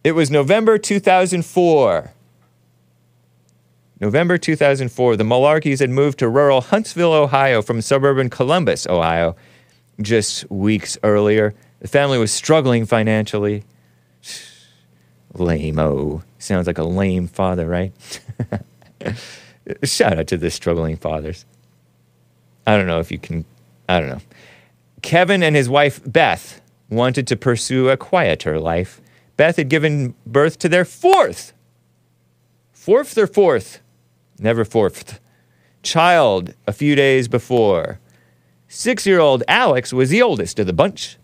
It was November 2004. November 2004, the Malarkeys had moved to rural Huntsville, Ohio from suburban Columbus, Ohio, just weeks earlier. The family was struggling financially. [sighs] Lame-o. Sounds like a lame father, right? [laughs] Shout out to the struggling fathers. I don't know if you can, I don't know. Kevin and his wife, Beth, wanted to pursue a quieter life. Beth had given birth to their fourth, fourth or fourth, never fourth, child a few days before. Six year old Alex was the oldest of the bunch.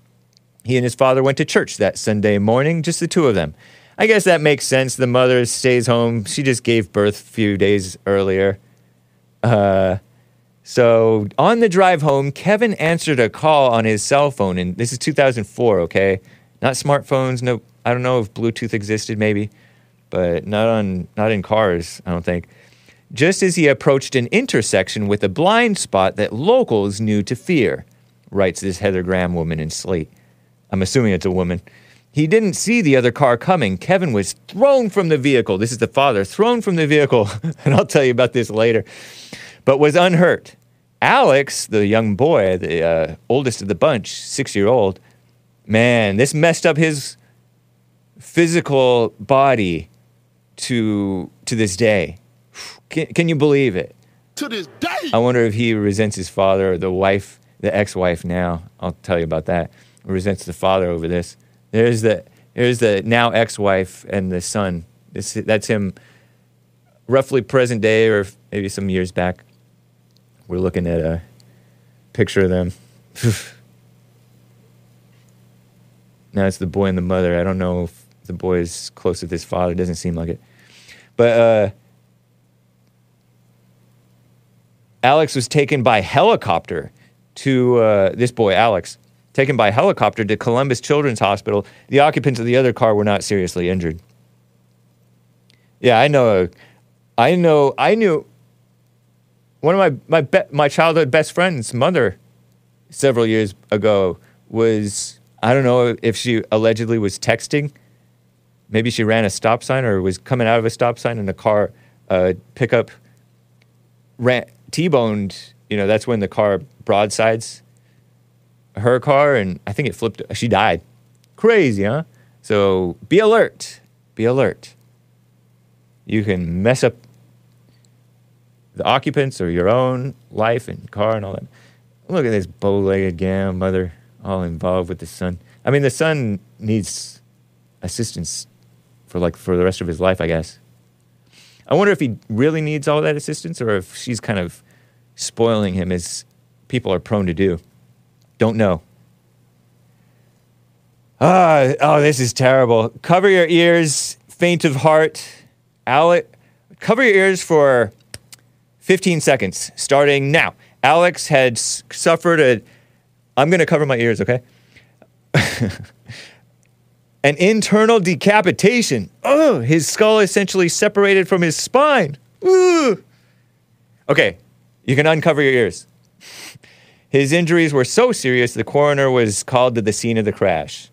He and his father went to church that Sunday morning, just the two of them. I guess that makes sense. The mother stays home. She just gave birth a few days earlier. Uh, so on the drive home, Kevin answered a call on his cell phone, and this is 2004, okay? Not smartphones. No, I don't know if Bluetooth existed, maybe, but not on not in cars. I don't think. Just as he approached an intersection with a blind spot that locals knew to fear, writes this Heather Graham woman in Slate. I'm assuming it's a woman. He didn't see the other car coming. Kevin was thrown from the vehicle. This is the father, thrown from the vehicle. [laughs] and I'll tell you about this later. But was unhurt. Alex, the young boy, the uh, oldest of the bunch, six year old, man, this messed up his physical body to, to this day. Can, can you believe it? to this day. I wonder if he resents his father or the wife, the ex-wife now. I'll tell you about that. Resents the father over this. There's the there's the now ex-wife and the son. This, that's him, roughly present day or maybe some years back. We're looking at a picture of them. [sighs] now it's the boy and the mother. I don't know if the boy is close with his father. It doesn't seem like it. But uh, Alex was taken by helicopter to uh, this boy, Alex, taken by helicopter to Columbus Children's Hospital. The occupants of the other car were not seriously injured. Yeah, I know. I know. I knew one of my my be, my childhood best friend's mother several years ago was I don't know if she allegedly was texting. Maybe she ran a stop sign or was coming out of a stop sign and a car uh, pickup ran T-boned. You know, that's when the car broadsides her car, and I think it flipped. She died. Crazy, huh? So be alert. Be alert. You can mess up the occupants or your own life and car and all that. Look at this bow-legged gal mother, all involved with the son. I mean, the son needs assistance for like for the rest of his life, I guess. I wonder if he really needs all that assistance or if she's kind of spoiling him as people are prone to do. Don't know. Ah, oh, this is terrible. Cover your ears, faint of heart. Alex, cover your ears for 15 seconds, starting now. Alex had suffered a. I'm going to cover my ears, okay? [laughs] An internal decapitation. Oh, his skull essentially separated from his spine. Okay, you can uncover your ears. [laughs] His injuries were so serious, the coroner was called to the scene of the crash.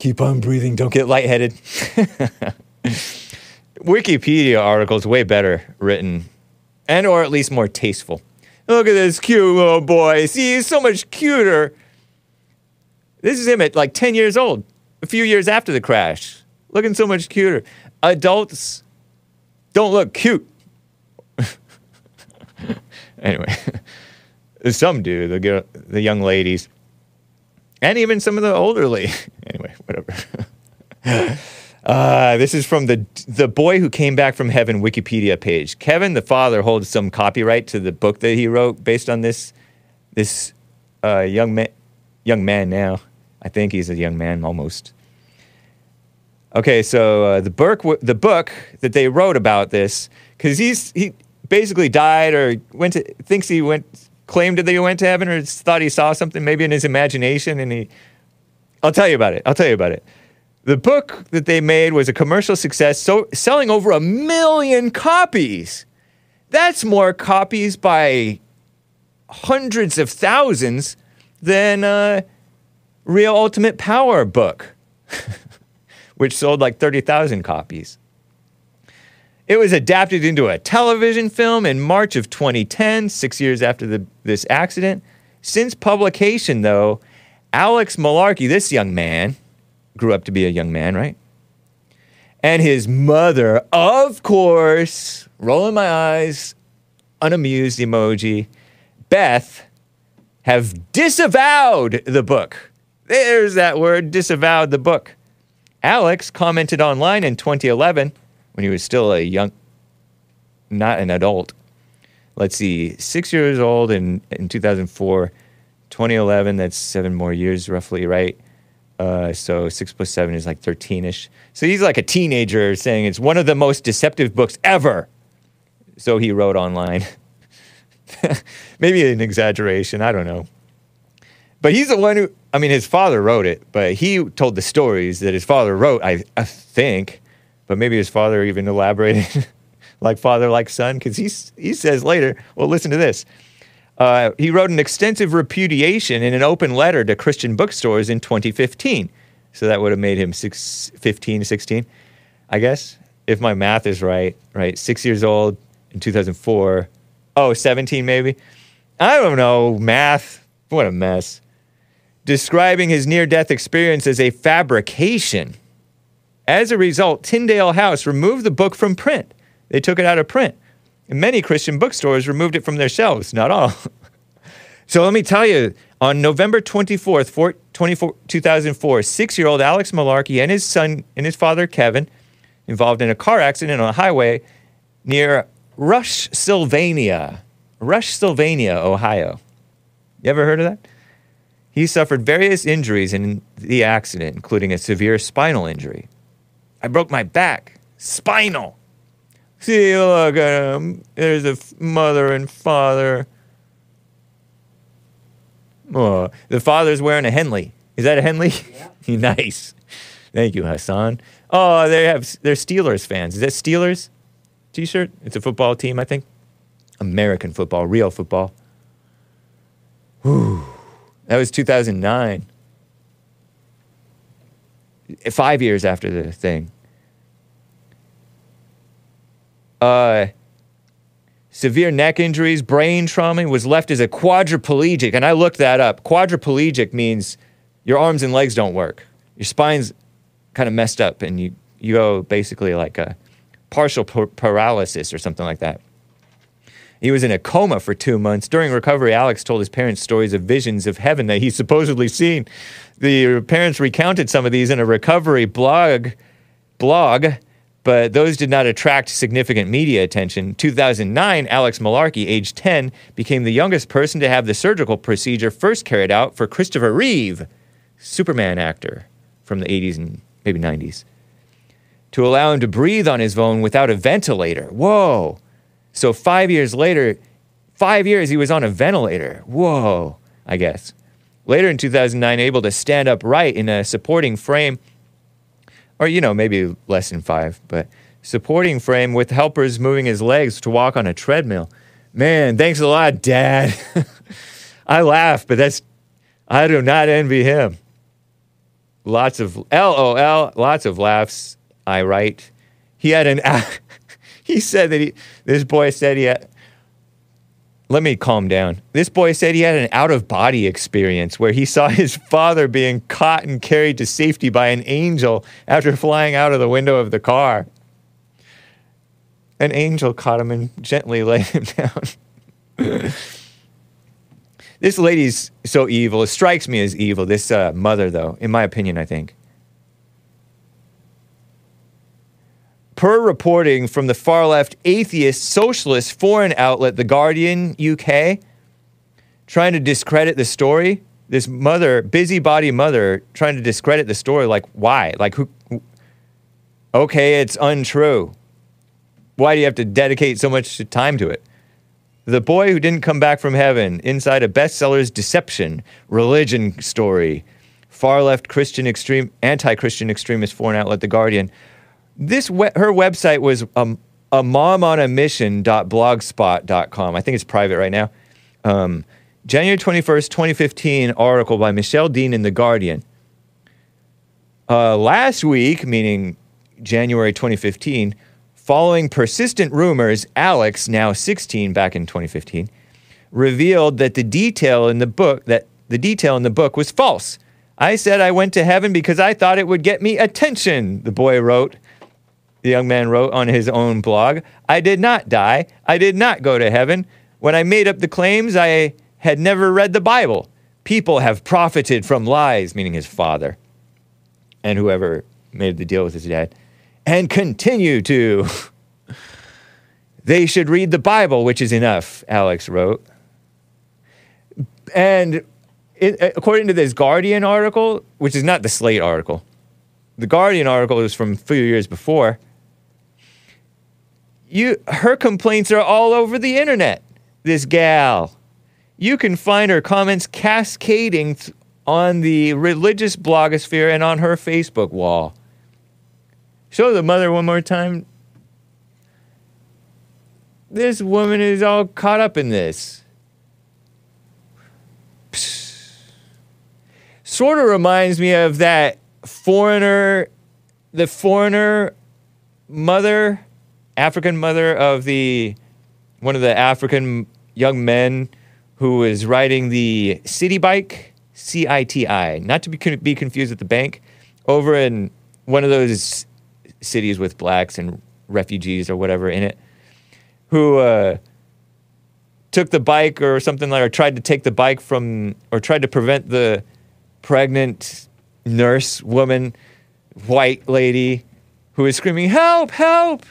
Keep on breathing, don't get lightheaded. [laughs] Wikipedia article is way better written, and or at least more tasteful. Look at this cute little boy. See, he's so much cuter. This is him at like 10 years old, a few years after the crash. Looking so much cuter. Adults don't look cute. [laughs] anyway, [laughs] some do, the, girl- the young ladies, and even some of the elderly. [laughs] anyway, whatever. Uh, this is from the the boy who came back from heaven Wikipedia page. Kevin, the father, holds some copyright to the book that he wrote based on this this uh, young man young man now. I think he's a young man almost. Okay, so uh, the book the book that they wrote about this because he's he basically died or went to thinks he went claimed that he went to heaven or thought he saw something maybe in his imagination and he I'll tell you about it. I'll tell you about it. The book that they made was a commercial success, so selling over a million copies. That's more copies by hundreds of thousands than uh, Real Ultimate Power book, [laughs] which sold like 30,000 copies. It was adapted into a television film in March of 2010, six years after the, this accident. Since publication, though, Alex Malarkey, this young man, grew up to be a young man, right? And his mother, of course, rolling my eyes, unamused emoji, Beth, have disavowed the book. There's that word, disavowed the book. Alex commented online in 2011 when he was still a young, not an adult. Let's see, six years old in, in 2004, 2011, that's seven more years roughly, right? Uh, so six plus seven is like 13 ish. So he's like a teenager saying it's one of the most deceptive books ever. So he wrote online. [laughs] Maybe an exaggeration, I don't know. But he's the one who, I mean, his father wrote it, but he told the stories that his father wrote, I, I think. But maybe his father even elaborated [laughs] like father, like son, because he says later, well, listen to this. Uh, he wrote an extensive repudiation in an open letter to Christian bookstores in 2015. So that would have made him six, 15, 16, I guess, if my math is right, right? Six years old in 2004. Oh, 17 maybe? I don't know. Math. What a mess. Describing his near death experience as a fabrication. As a result, Tyndale House removed the book from print. They took it out of print. And many Christian bookstores removed it from their shelves, not all. [laughs] so let me tell you, on November 24th, four- 24 2004, six year old Alex Malarkey and his son and his father, Kevin, involved in a car accident on a highway near Rushsylvania. Rush, Sylvania, Ohio. You ever heard of that? He suffered various injuries in the accident, including a severe spinal injury. I broke my back. Spinal. See, look at him. There's the f- mother and father. Oh, the father's wearing a Henley. Is that a Henley? Yeah. [laughs] nice. Thank you, Hassan. Oh, they have they're Steelers fans. Is that Steelers t-shirt? It's a football team, I think. American football, real football. Whew. That was 2009. Five years after the thing. Uh, severe neck injuries, brain trauma, was left as a quadriplegic. And I looked that up. Quadriplegic means your arms and legs don't work. Your spine's kind of messed up, and you, you go basically like a partial par- paralysis or something like that. He was in a coma for two months. During recovery, Alex told his parents stories of visions of heaven that he's [laughs] supposedly seen. The parents recounted some of these in a recovery blog, blog, but those did not attract significant media attention. 2009, Alex Malarkey, age 10, became the youngest person to have the surgical procedure first carried out for Christopher Reeve, Superman actor. from the 80s and maybe 90s to allow him to breathe on his own without a ventilator. Whoa. So five years later, five years he was on a ventilator. Whoa, I guess. Later in 2009, able to stand upright in a supporting frame, or, you know, maybe less than five, but supporting frame with helpers moving his legs to walk on a treadmill. Man, thanks a lot, Dad. [laughs] I laugh, but that's, I do not envy him. Lots of LOL, lots of laughs, I write. He had an, he said that he, this boy said he had, let me calm down. This boy said he had an out of body experience where he saw his father being caught and carried to safety by an angel after flying out of the window of the car. An angel caught him and gently [laughs] laid him down. this lady's so evil. It strikes me as evil, this uh, mother, though, in my opinion, I think. Per reporting from the far left atheist socialist foreign outlet, The Guardian UK, trying to discredit the story, this mother, busybody mother, trying to discredit the story. Like, why? Like, who? Okay, it's untrue. Why do you have to dedicate so much time to it? The boy who didn't come back from heaven, inside a bestseller's deception, religion story, far left Christian extreme, anti Christian extremist foreign outlet, The Guardian. This we- her website was um, a mom on a mission.blogspot.com. I think it's private right now. Um, January 21st, 2015 article by Michelle Dean in The Guardian. Uh, last week, meaning January 2015, following persistent rumors, Alex, now 16 back in 2015, revealed that the detail in the book that the detail in the book was false. I said I went to heaven because I thought it would get me attention, the boy wrote. The young man wrote on his own blog, I did not die. I did not go to heaven. When I made up the claims, I had never read the Bible. People have profited from lies, meaning his father and whoever made the deal with his dad, and continue to. [laughs] they should read the Bible, which is enough, Alex wrote. And it, according to this Guardian article, which is not the Slate article, the Guardian article is from a few years before. You, her complaints are all over the internet. This gal, you can find her comments cascading th- on the religious blogosphere and on her Facebook wall. Show the mother one more time. This woman is all caught up in this. Sort of reminds me of that foreigner, the foreigner mother, African mother of the one of the African young men who was riding the city bike, C I T I, not to be, be confused with the bank, over in one of those cities with blacks and refugees or whatever in it, who uh, took the bike or something like, or tried to take the bike from, or tried to prevent the pregnant nurse woman, white lady, who was screaming, "Help! Help!"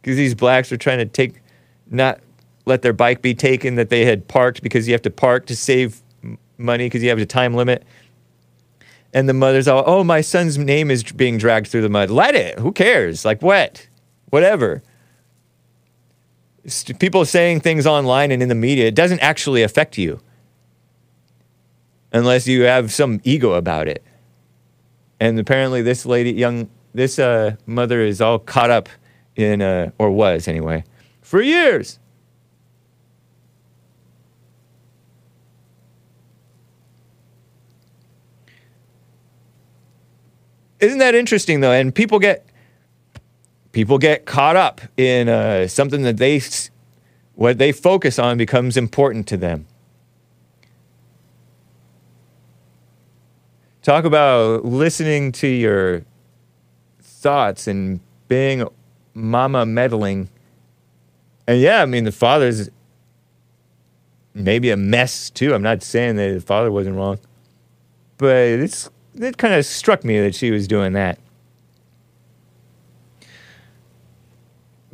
Because these blacks were trying to take, not let their bike be taken that they had parked because you have to park to save money because you have a time limit. And the mother's all, "Oh, my son's name is being dragged through the mud. Let it. Who cares? Like what? Whatever." St- People saying things online and in the media, it doesn't actually affect you unless you have some ego about it. And apparently, this lady, young, this uh, mother is all caught up in, uh, or was anyway, for years. Isn't that interesting though? And people get people get caught up in uh, something that they what they focus on becomes important to them. Talk about listening to your thoughts and being mama meddling. And yeah, I mean, the father's maybe a mess too. I'm not saying that the father wasn't wrong, but it's, it kind of struck me that she was doing that.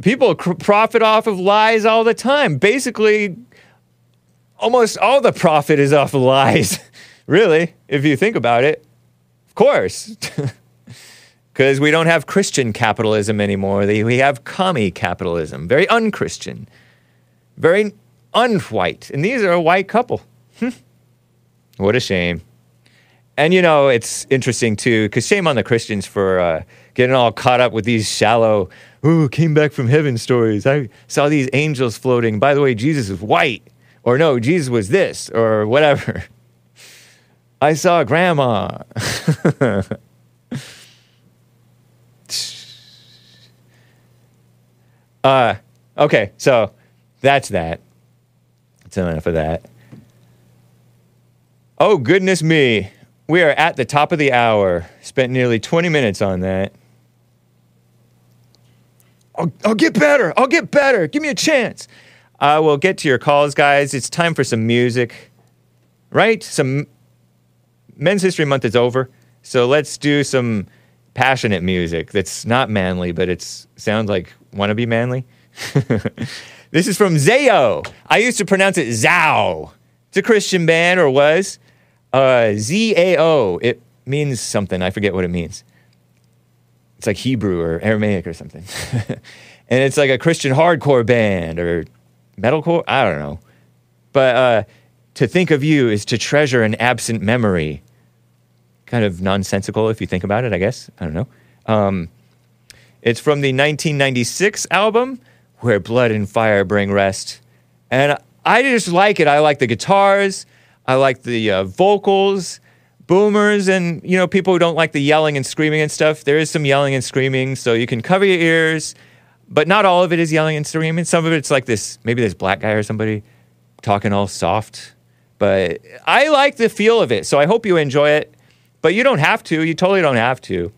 People cr- profit off of lies all the time. Basically, almost all the profit is off of lies, [laughs] really, if you think about it. Of course. [laughs] Because we don't have Christian capitalism anymore. We have commie capitalism. Very unchristian. Very unwhite. And these are a white couple. Hmm. What a shame. And you know, it's interesting too, because shame on the Christians for uh, getting all caught up with these shallow, ooh, came back from heaven stories. I saw these angels floating. By the way, Jesus is white. Or no, Jesus was this, or whatever. [laughs] I saw grandma. [laughs] uh, okay, so that's that. That's enough of that. Oh, goodness me. We are at the top of the hour. Spent nearly 20 minutes on that. I'll, I'll get better. I'll get better. Give me a chance. Uh, we'll get to your calls, guys. It's time for some music, right? Some Men's History Month is over. So let's do some passionate music that's not manly, but it sounds like wanna be manly. [laughs] this is from Zayo. I used to pronounce it Zao. It's a Christian band, or was. Uh, Z A O. It means something. I forget what it means. It's like Hebrew or Aramaic or something. [laughs] and it's like a Christian hardcore band or metalcore. I don't know. But uh, to think of you is to treasure an absent memory. Kind of nonsensical if you think about it, I guess. I don't know. Um, it's from the 1996 album, Where Blood and Fire Bring Rest. And I just like it. I like the guitars, I like the uh, vocals, boomers, and you know people who don't like the yelling and screaming and stuff. There is some yelling and screaming, so you can cover your ears, but not all of it is yelling and screaming. Some of it's like this, maybe this black guy or somebody talking all soft. But I like the feel of it, so I hope you enjoy it. But you don't have to. You totally don't have to.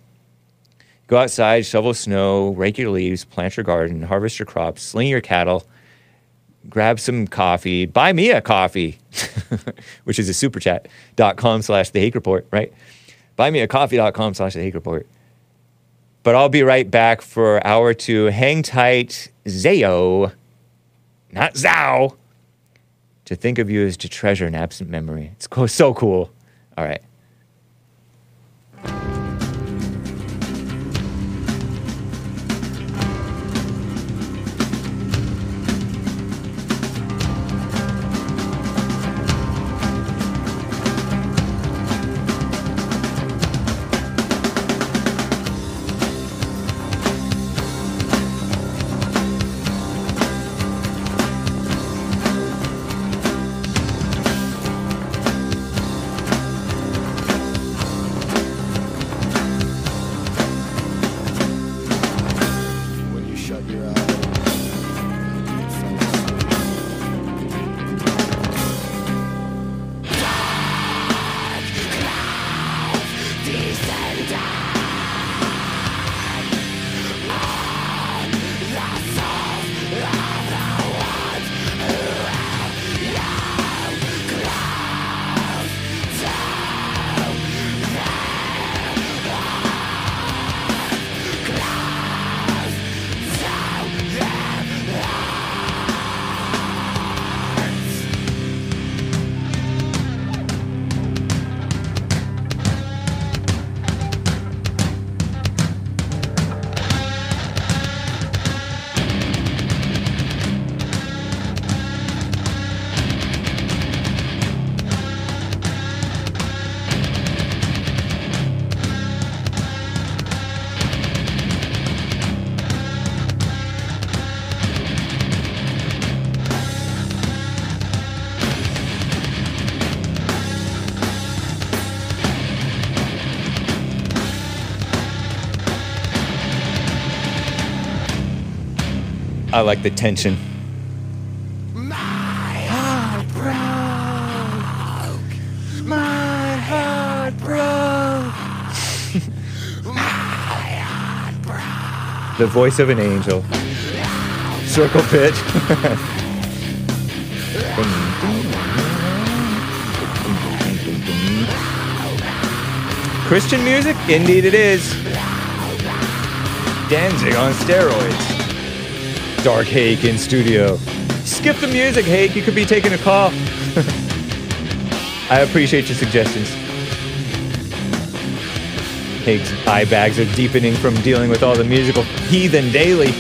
Go outside, shovel snow, rake your leaves, plant your garden, harvest your crops, sling your cattle, grab some coffee, buy me a coffee, [laughs] which is a superchat.com slash the hake report, right? Buy me a coffee.com slash the hake report. But I'll be right back for hour two. Hang tight, Zayo, not Zao. To think of you is to treasure an absent memory. It's so cool. All right. I like the tension. The voice of an angel. Circle pitch. [laughs] Christian music? Indeed it is. Danzig on steroids. Dark Hake in studio. Skip the music, Hake. You could be taking a call. [laughs] I appreciate your suggestions. Hake's eye bags are deepening from dealing with all the musical heathen daily.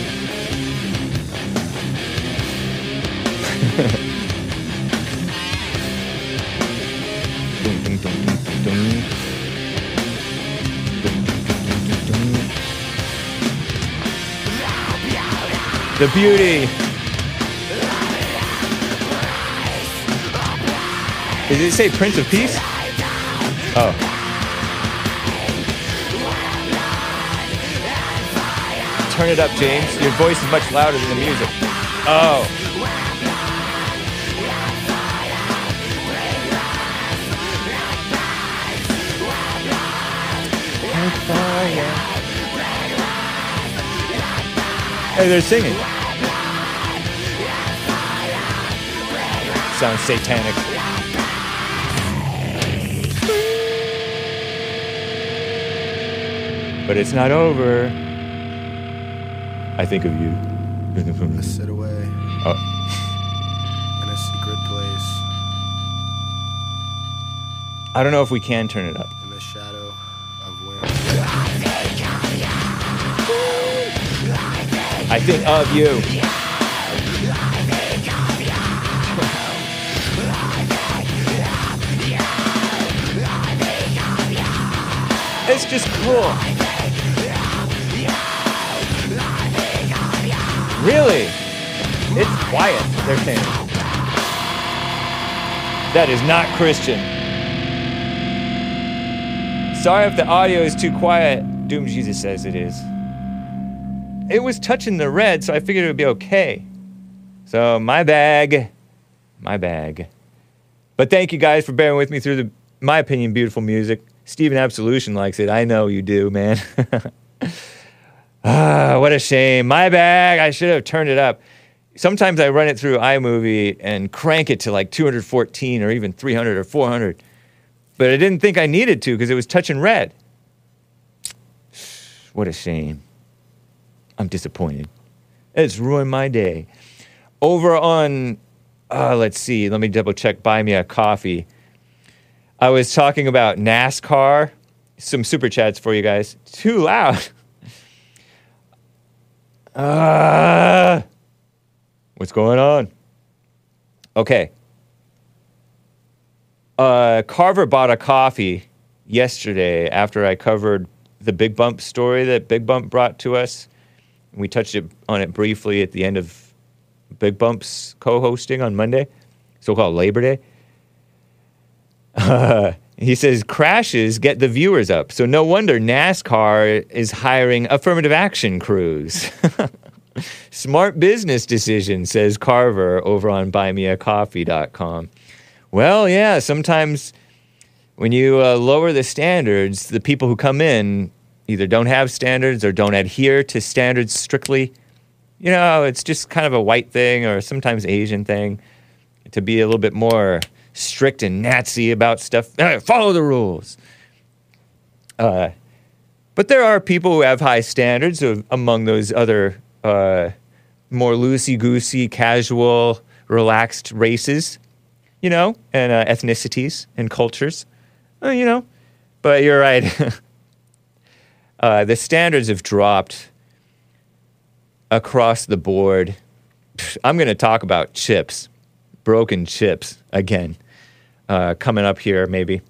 The beauty. Did it say Prince of Peace? Oh. Turn it up, James. Your voice is much louder than the music. Oh. Hey, they're singing. Sounds satanic. But it's not over. I think of you. I sit away Oh, in a secret place I don't know if we can turn it up. Think of you. It's just cool. Really? It's quiet, they're saying. That is not Christian. Sorry if the audio is too quiet. Doom Jesus says it is. It was touching the red, so I figured it would be okay. So my bag, my bag. But thank you guys for bearing with me through the, my opinion, beautiful music. Steven Absolution likes it. I know you do, man. [laughs] ah, what a shame. My bag. I should have turned it up. Sometimes I run it through iMovie and crank it to like 214 or even 300 or 400. But I didn't think I needed to because it was touching red. What a shame. I'm disappointed. It's ruined my day. Over on, uh, let's see, let me double check. Buy me a coffee. I was talking about NASCAR. Some super chats for you guys. Too loud. [laughs] Uh, what's going on? Okay. Uh, Carver bought a coffee yesterday after I covered the Big Bump story that Big Bump brought to us. We touched on it briefly at the end of Big Bump's co-hosting on Monday, so-called Labor Day. Uh, [laughs] he says crashes get the viewers up, so no wonder NASCAR is hiring affirmative action crews. [laughs] Smart business decision, says Carver over on buymeacoffee.com. Well, yeah, sometimes when you uh, lower the standards, the people who come in either don't have standards or don't adhere to standards strictly. You know, it's just kind of a white thing or sometimes Asian thing to be a little bit more strict and Nazi about stuff. [laughs] "Eh, follow the rules. Uh, but there are people who have high standards of, among those other uh, more loosey goosey, casual, relaxed races, you know, and uh, ethnicities and cultures, Uh, you know. But you're right. [laughs] uh, the standards have dropped across the board. I'm going to talk about chips, broken chips again, uh, coming up here maybe.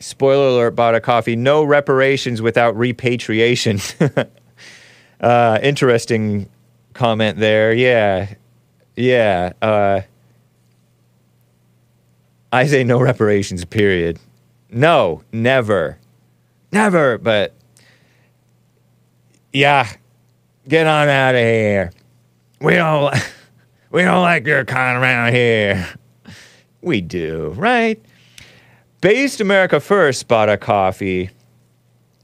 Spoiler alert, bought a coffee. No reparations without repatriation. [laughs] uh, interesting comment there. Yeah. Yeah. Uh, I say no reparations, period. No, never. Never. But yeah, get on out of here. We don't, [laughs] we don't like your kind around here. We do, right? Based America First bought a coffee.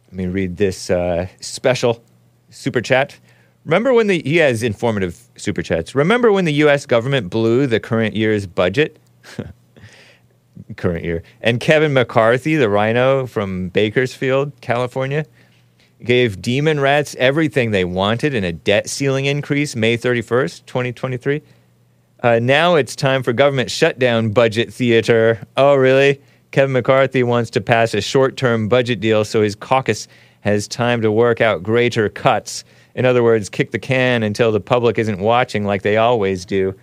Let me read this uh, special super chat. Remember when the he has informative super chats. Remember when the U.S. government blew the current year's budget? [laughs] current year. And Kevin McCarthy, the RINO from Bakersfield, California, gave demon rats everything they wanted in a debt ceiling increase May 31st, 2023. Uh, now it's time for government shutdown budget theater. Oh, really? Kevin McCarthy wants to pass a short term budget deal so his caucus has time to work out greater cuts. In other words, kick the can until the public isn't watching like they always do.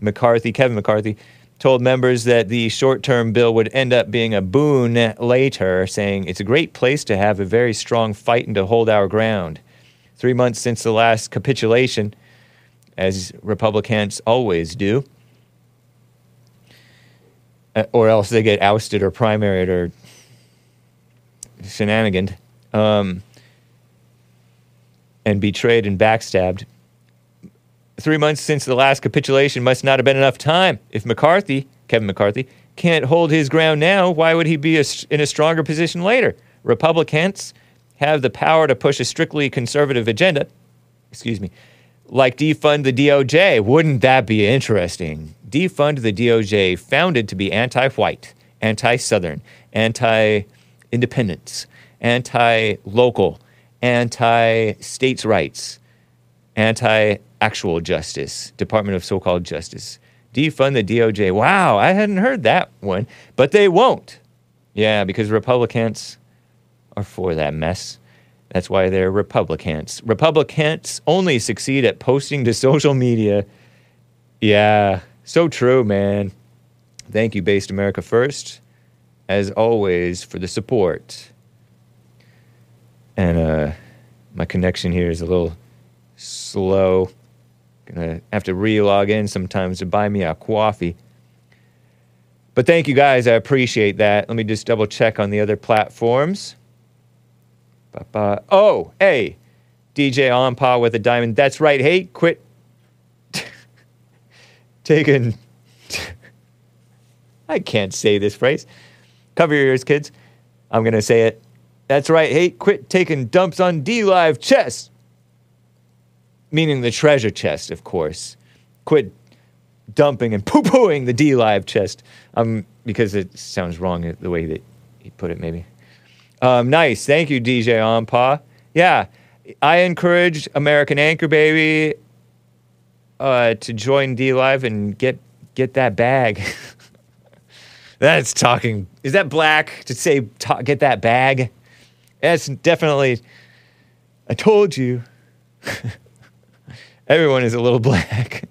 McCarthy, Kevin McCarthy, told members that the short term bill would end up being a boon later, saying it's a great place to have a very strong fight and to hold our ground. Three months since the last capitulation, as Republicans always do, uh, or else they get ousted or primaried or shenaniganed, um, and betrayed and backstabbed. Three months since the last capitulation must not have been enough time. If McCarthy, Kevin McCarthy, can't hold his ground now, why would he be a, in a stronger position later? Republicans have the power to push a strictly conservative agenda. Excuse me. Like defund the DOJ. Wouldn't that be interesting? Defund the DOJ, founded to be anti white, anti Southern, anti independence, anti local, anti states' rights, anti actual justice, Department of so called justice. Defund the DOJ. Wow, I hadn't heard that one, but they won't. Yeah, because Republicans are for that mess. That's why they're Republicans. Republicans only succeed at posting to social media. Yeah, so true, man. Thank you, Based America First, as always, for the support. And uh, my connection here is a little slow. Gonna have to re-log in sometimes to buy me a coffee. But thank you guys, I appreciate that. Let me just double check on the other platforms. Ba-ba. Oh, hey, DJ Onpa with a diamond. That's right. Hey, quit [laughs] taking. [laughs] I can't say this phrase. Cover your ears, kids. I'm going to say it. That's right. Hey, quit taking dumps on DLive chest. Meaning the treasure chest, of course. Quit dumping and [laughs] poo pooing the DLive chest. Um, because it sounds wrong the way that he put it, maybe. Um, nice. Thank you, DJ Onpa. Yeah, I encourage American Anchor Baby uh, to join DLive and get get that bag. [laughs] That's talking. Is that black to say ta- get that bag? That's definitely. I told you. [laughs] Everyone is a little [laughs] black.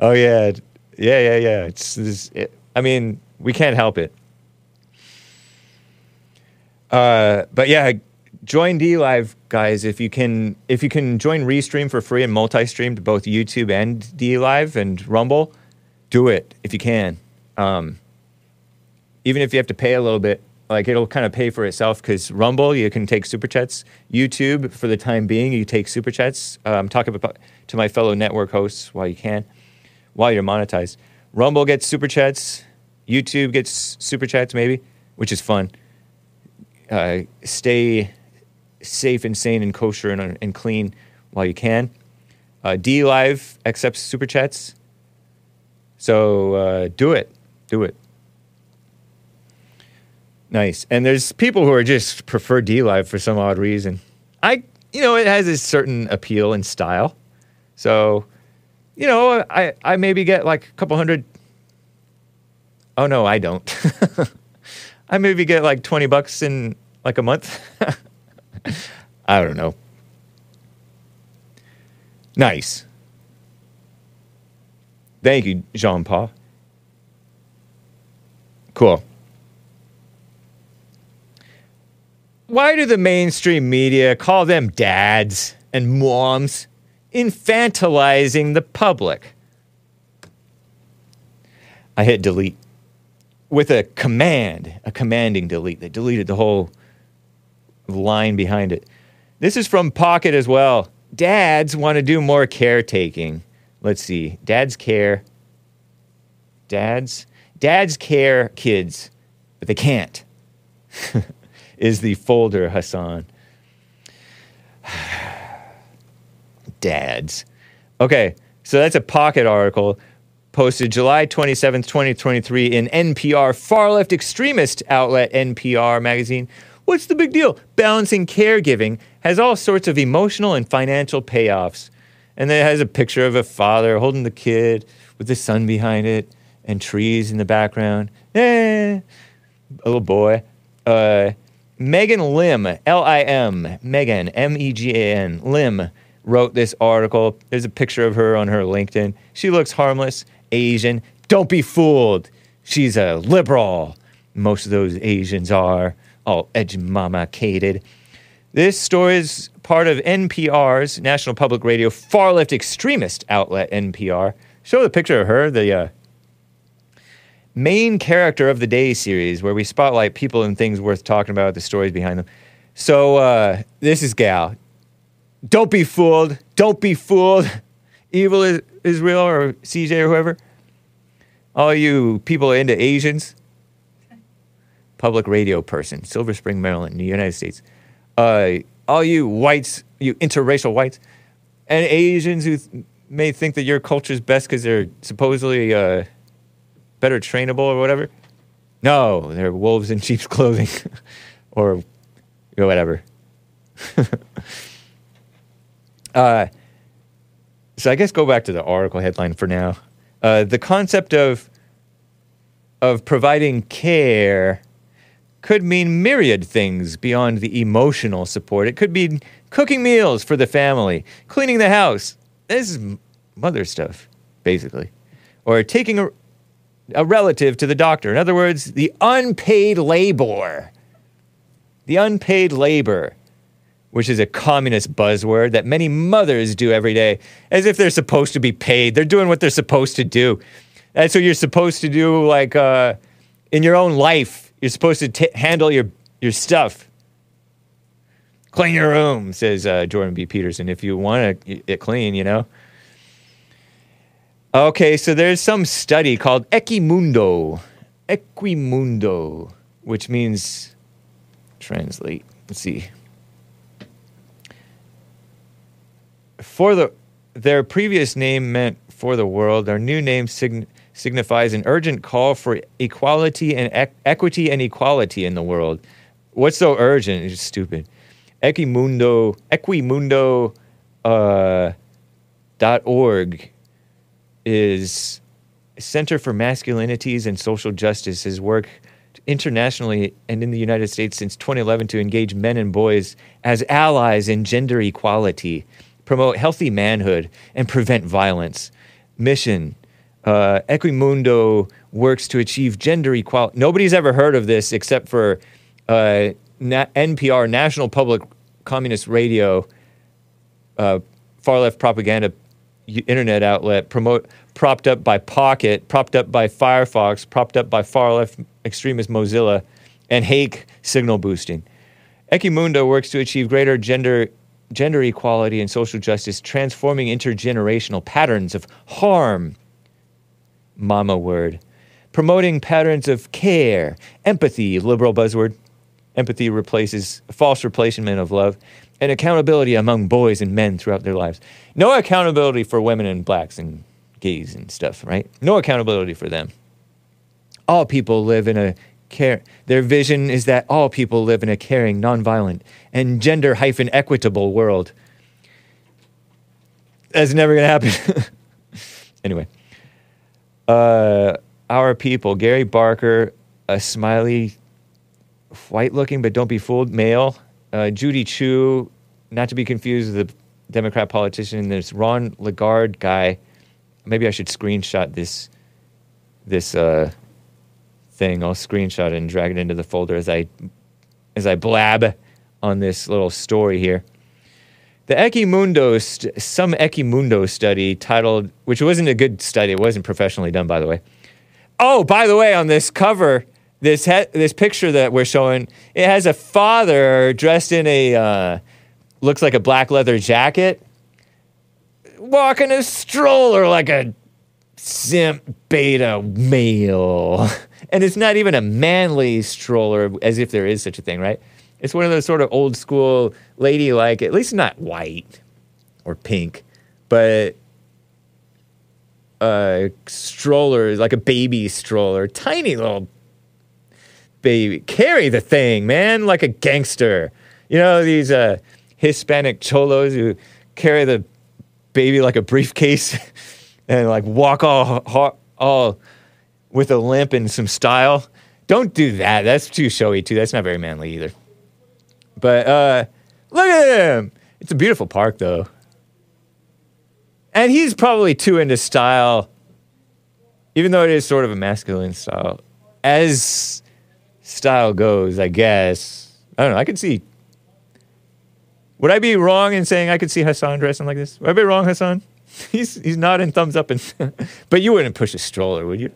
oh yeah, yeah, yeah, yeah. It's. This, it, I mean, we can't help it. Uh, but yeah, join DLive, guys. If you can, if you can join Restream for free and multi-stream to both YouTube and DLive and Rumble, do it if you can. Um, even if you have to pay a little bit, like it'll kind of pay for itself. Because Rumble, you can take super chats. YouTube, for the time being, you take super chats. I'm talking about to my fellow network hosts while you can, while you're monetized. Rumble gets super chats. YouTube gets super chats, maybe, which is fun uh, stay safe and sane and kosher and, and clean while you can. Uh, DLive accepts super chats. So uh, do it. Do it. Nice. And there's people who are just prefer DLive for some odd reason. I, you know, it has a certain appeal and style. So, you know, I, I maybe get like a couple hundred. Oh, no, I don't. [laughs] I maybe get like 20 bucks in like a month. [laughs] I don't know. Nice. Thank you, Jean Paul. Cool. Why do the mainstream media call them dads and moms infantilizing the public? I hit delete with a command, a commanding delete that deleted the whole line behind it. This is from Pocket as well. Dads want to do more caretaking. Let's see. Dads care. Dads? Dads care kids, but they can't. [laughs] is the folder, Hassan. [sighs] [sighs] Dads. Okay, so that's a Pocket article posted July 27th, 2023 in NPR, far left extremist outlet NPR magazine. What's the big deal? Balancing caregiving has all sorts of emotional and financial payoffs. And it has a picture of a father holding the kid with the sun behind it and trees in the background. Eh. a little boy. Uh, Megan Lim, L I M, Megan, M E G A N, Lim, wrote this article. There's a picture of her on her LinkedIn. She looks harmless, Asian. Don't be fooled. She's a liberal. Most of those Asians are all edge mama cated. This story is part of NPR's National Public Radio far left extremist outlet, NPR. Show the picture of her, the uh, main character of the day series, where we spotlight people and things worth talking about, the stories behind them. So, uh, this is Gal. Don't be fooled. Don't be fooled. [laughs] Evil is, is real, or CJ, or whoever. All you people into Asians, public radio person, Silver Spring, Maryland, the United States. Uh, all you whites, you interracial whites, and Asians who th- may think that your culture is best because they're supposedly uh, better trainable or whatever. No, they're wolves in [laughs] sheep's clothing, [laughs] or whatever. Uh, so I guess go back to the article headline for now. Uh, the concept of of providing care could mean myriad things beyond the emotional support. It could be cooking meals for the family, cleaning the house. This is mother stuff, basically. Or taking a, a relative to the doctor. In other words, the unpaid labor. The unpaid labor, which is a communist buzzword that many mothers do every day, as if they're supposed to be paid. They're doing what they're supposed to do. That's what you're supposed to do, like uh, in your own life. You're supposed to t- handle your, your stuff. Clean your room, says uh, Jordan B. Peterson, if you want it, clean, you know. Okay, so there's some study called Equimundo. Equimundo, which means translate. Let's see. For the their previous name meant for the world. Their new name sign, signifies an urgent call for equality and ec- equity and equality in the world. What's so urgent? It's stupid. Equimundo, Equimundo, uh, dot org is Center for Masculinities and Social Justice. His work internationally and in the United States since 2011 to engage men and boys as allies in gender equality, promote healthy manhood, and prevent violence. Mission uh, Equimundo works to achieve gender equality. Nobody's ever heard of this except for uh, Na- NPR, National Public Communist Radio, uh, far left propaganda internet outlet, promote propped up by Pocket, propped up by Firefox, propped up by far left extremist Mozilla, and Hake signal boosting. Equimundo works to achieve greater gender gender equality and social justice, transforming intergenerational patterns of harm. Mama word. Promoting patterns of care, empathy, liberal buzzword. Empathy replaces false replacement of love, and accountability among boys and men throughout their lives. No accountability for women and blacks and gays and stuff, right? No accountability for them. All people live in a care. Their vision is that all people live in a caring, nonviolent, and gender hyphen equitable world. That's never gonna happen. [laughs] anyway, uh, our people, Gary Barker, a smiley, white looking, but don't be fooled, male. Uh, Judy Chu, not to be confused with the Democrat politician. And there's Ron Lagarde guy. Maybe I should screenshot this this uh, thing. I'll screenshot it and drag it into the folder as I as I blab on this little story here. The Equimundo, st- some Equimundo study titled, which wasn't a good study, it wasn't professionally done, by the way. Oh, by the way, on this cover, this he- this picture that we're showing, it has a father dressed in a uh, looks like a black leather jacket, walking a stroller like a simp beta male. [laughs] And it's not even a manly stroller, as if there is such a thing, right? It's one of those sort of old school ladylike, at least not white or pink, but a stroller, like a baby stroller, tiny little baby. Carry the thing, man, like a gangster. You know, these uh, Hispanic cholos who carry the baby like a briefcase [laughs] and like walk all, all with a limp and some style. Don't do that. That's too showy too. That's not very manly either. But uh, look at him. It's a beautiful park though. And he's probably too into style, even though it is sort of a masculine style. As style goes, I guess. I don't know. I could see. Would I be wrong in saying I could see Hassan dressing like this? Would I be wrong, Hassan? [laughs] He's he's nodding thumbs up, and [laughs] but you wouldn't push a stroller, would you?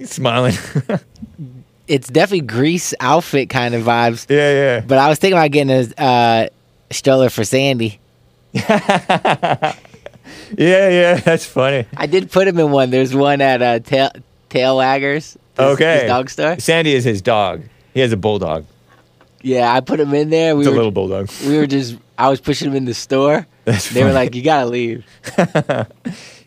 [laughs] Smiling. It's definitely Grease outfit kind of vibes. yeah, yeah. But I was thinking about getting a uh, stroller for Sandy. [laughs] Yeah, yeah, that's funny. I did put him in one. There's one at uh, Tail Tail Waggers. this- Okay. this dog store. Sandy is his dog. He has a bulldog. Yeah, I put him in there. We It's a were little bulldog. we were just I was pushing him in the store. [laughs] That's They were like, "You gotta leave."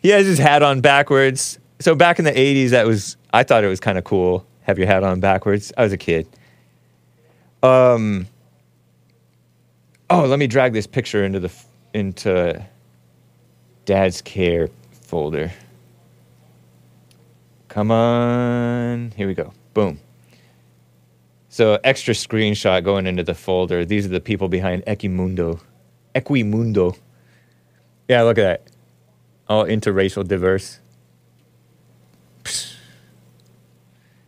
He has his hat on backwards. So back in the 80s, that was, I thought it was kind of cool. Have your hat on backwards. I was a kid. Um, oh, let me drag this picture into the, into dad's care folder. Come on. Here we go. Boom. So extra screenshot going into the folder. These are the people behind Equimundo. Equimundo. Yeah, look at that. All interracial diverse. Psst.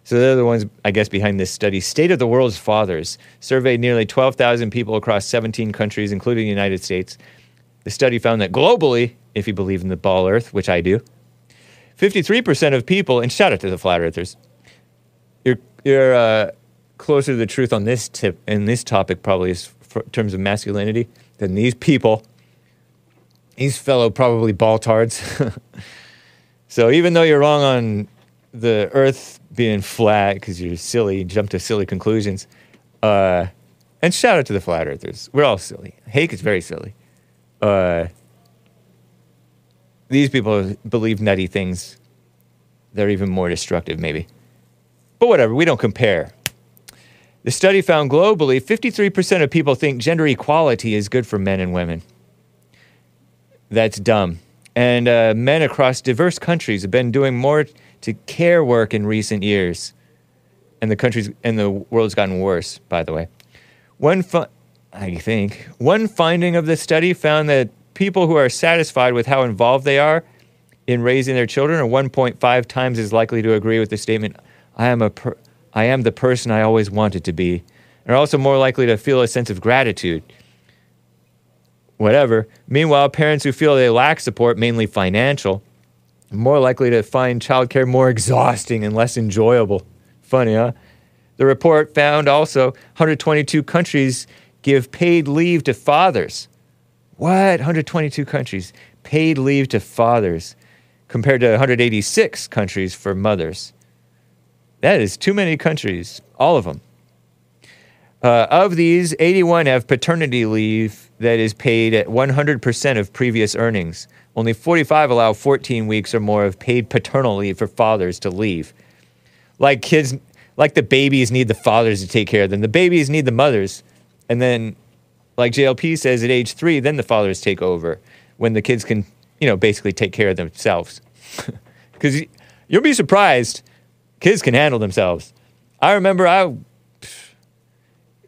So they're the ones, I guess, behind this study. State of the World's Fathers surveyed nearly 12,000 people across 17 countries, including the United States. The study found that globally, if you believe in the ball earth, which I do, 53% of people, and shout out to the flat earthers, you're, you're uh, closer to the truth on this tip, and this topic probably is for, in terms of masculinity, than these people these fellow probably baltards. [laughs] so even though you're wrong on the Earth being flat because you're silly, jump to silly conclusions. Uh, and shout out to the flat earthers. We're all silly. Hake is very silly. Uh, these people believe nutty things. They're even more destructive, maybe. But whatever, we don't compare. The study found globally 53% of people think gender equality is good for men and women. That's dumb. And uh, men across diverse countries have been doing more to care work in recent years. And the country's and the world's gotten worse, by the way. One fi- I think one finding of the study found that people who are satisfied with how involved they are in raising their children are 1.5 times as likely to agree with the statement, "I am a per- I am the person I always wanted to be," and are also more likely to feel a sense of gratitude whatever. Meanwhile, parents who feel they lack support, mainly financial, more likely to find childcare more exhausting and less enjoyable. Funny, huh? The report found also 122 countries give paid leave to fathers. What? 122 countries paid leave to fathers compared to 186 countries for mothers. That is too many countries, all of them. Uh, of these, 81 have paternity leave that is paid at 100% of previous earnings. Only 45 allow 14 weeks or more of paid paternal leave for fathers to leave. Like kids, like the babies need the fathers to take care of them. The babies need the mothers. And then, like JLP says, at age three, then the fathers take over when the kids can, you know, basically take care of themselves. [laughs] Because you'll be surprised, kids can handle themselves. I remember I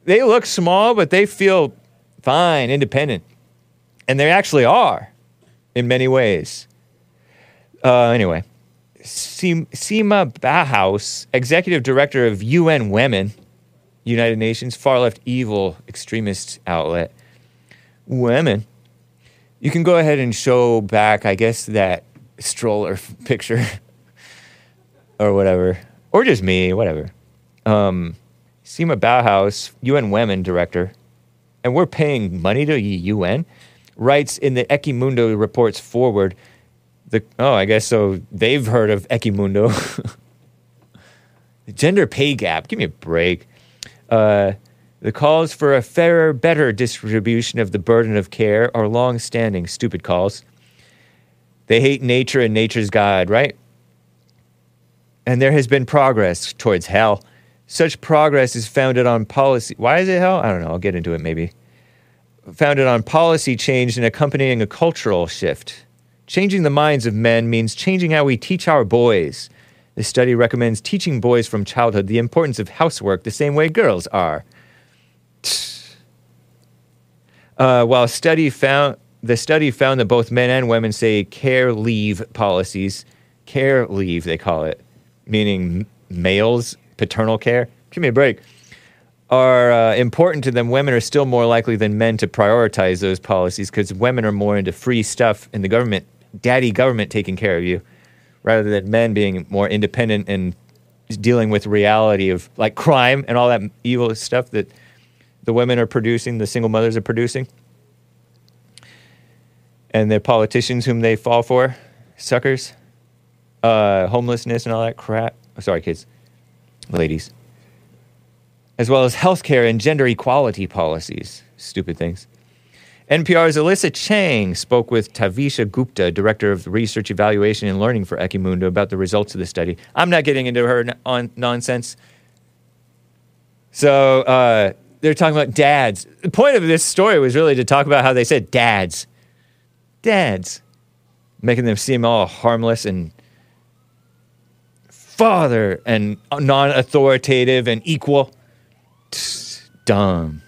they look small, but they feel fine, independent. And they actually are in many ways. Uh, anyway, Sim- Sima Bahous, executive director of UN Women, United Nations, far left evil extremist outlet. Women. You can go ahead and show back, I guess, that stroller [laughs] picture [laughs] or whatever, or just me, whatever. Um, Sima Bahous, UN Women director, and we're paying money to the UN, writes in the Equimundo reports forward. The oh, I guess so. They've heard of Equimundo. [laughs] the gender pay gap. Give me a break. Uh, the calls for a fairer, better distribution of the burden of care are long-standing. Stupid calls. They hate nature and nature's God, right? And there has been progress towards hell. Such progress is founded on policy. Why is it hell? I don't know. I'll get into it maybe. Founded on policy change and accompanying a cultural shift. Changing the minds of men means changing how we teach our boys. The study recommends teaching boys from childhood the importance of housework the same way girls are. Uh, while study found the study found that both men and women say care leave policies, care leave they call it, meaning males paternal care. Give me a break. Are uh, important to them. Women are still more likely than men to prioritize those policies because women are more into free stuff and the government, daddy government taking care of you, rather than men being more independent and dealing with reality of like crime and all that evil stuff that the women are producing, the single mothers are producing, and the politicians whom they fall for, suckers, uh, homelessness and all that crap. Sorry, kids, ladies, as well as healthcare and gender equality policies. Stupid things. NPR's Alyssa Chang spoke with Taveeshi Gupta, director of research evaluation and learning for Equimundo, about the results of the study. I'm not getting into her n- on nonsense. So uh, they're talking about dads. The point of this story was really to talk about how they said dads, dads, making them seem all harmless and father and non-authoritative and equal. Dumb.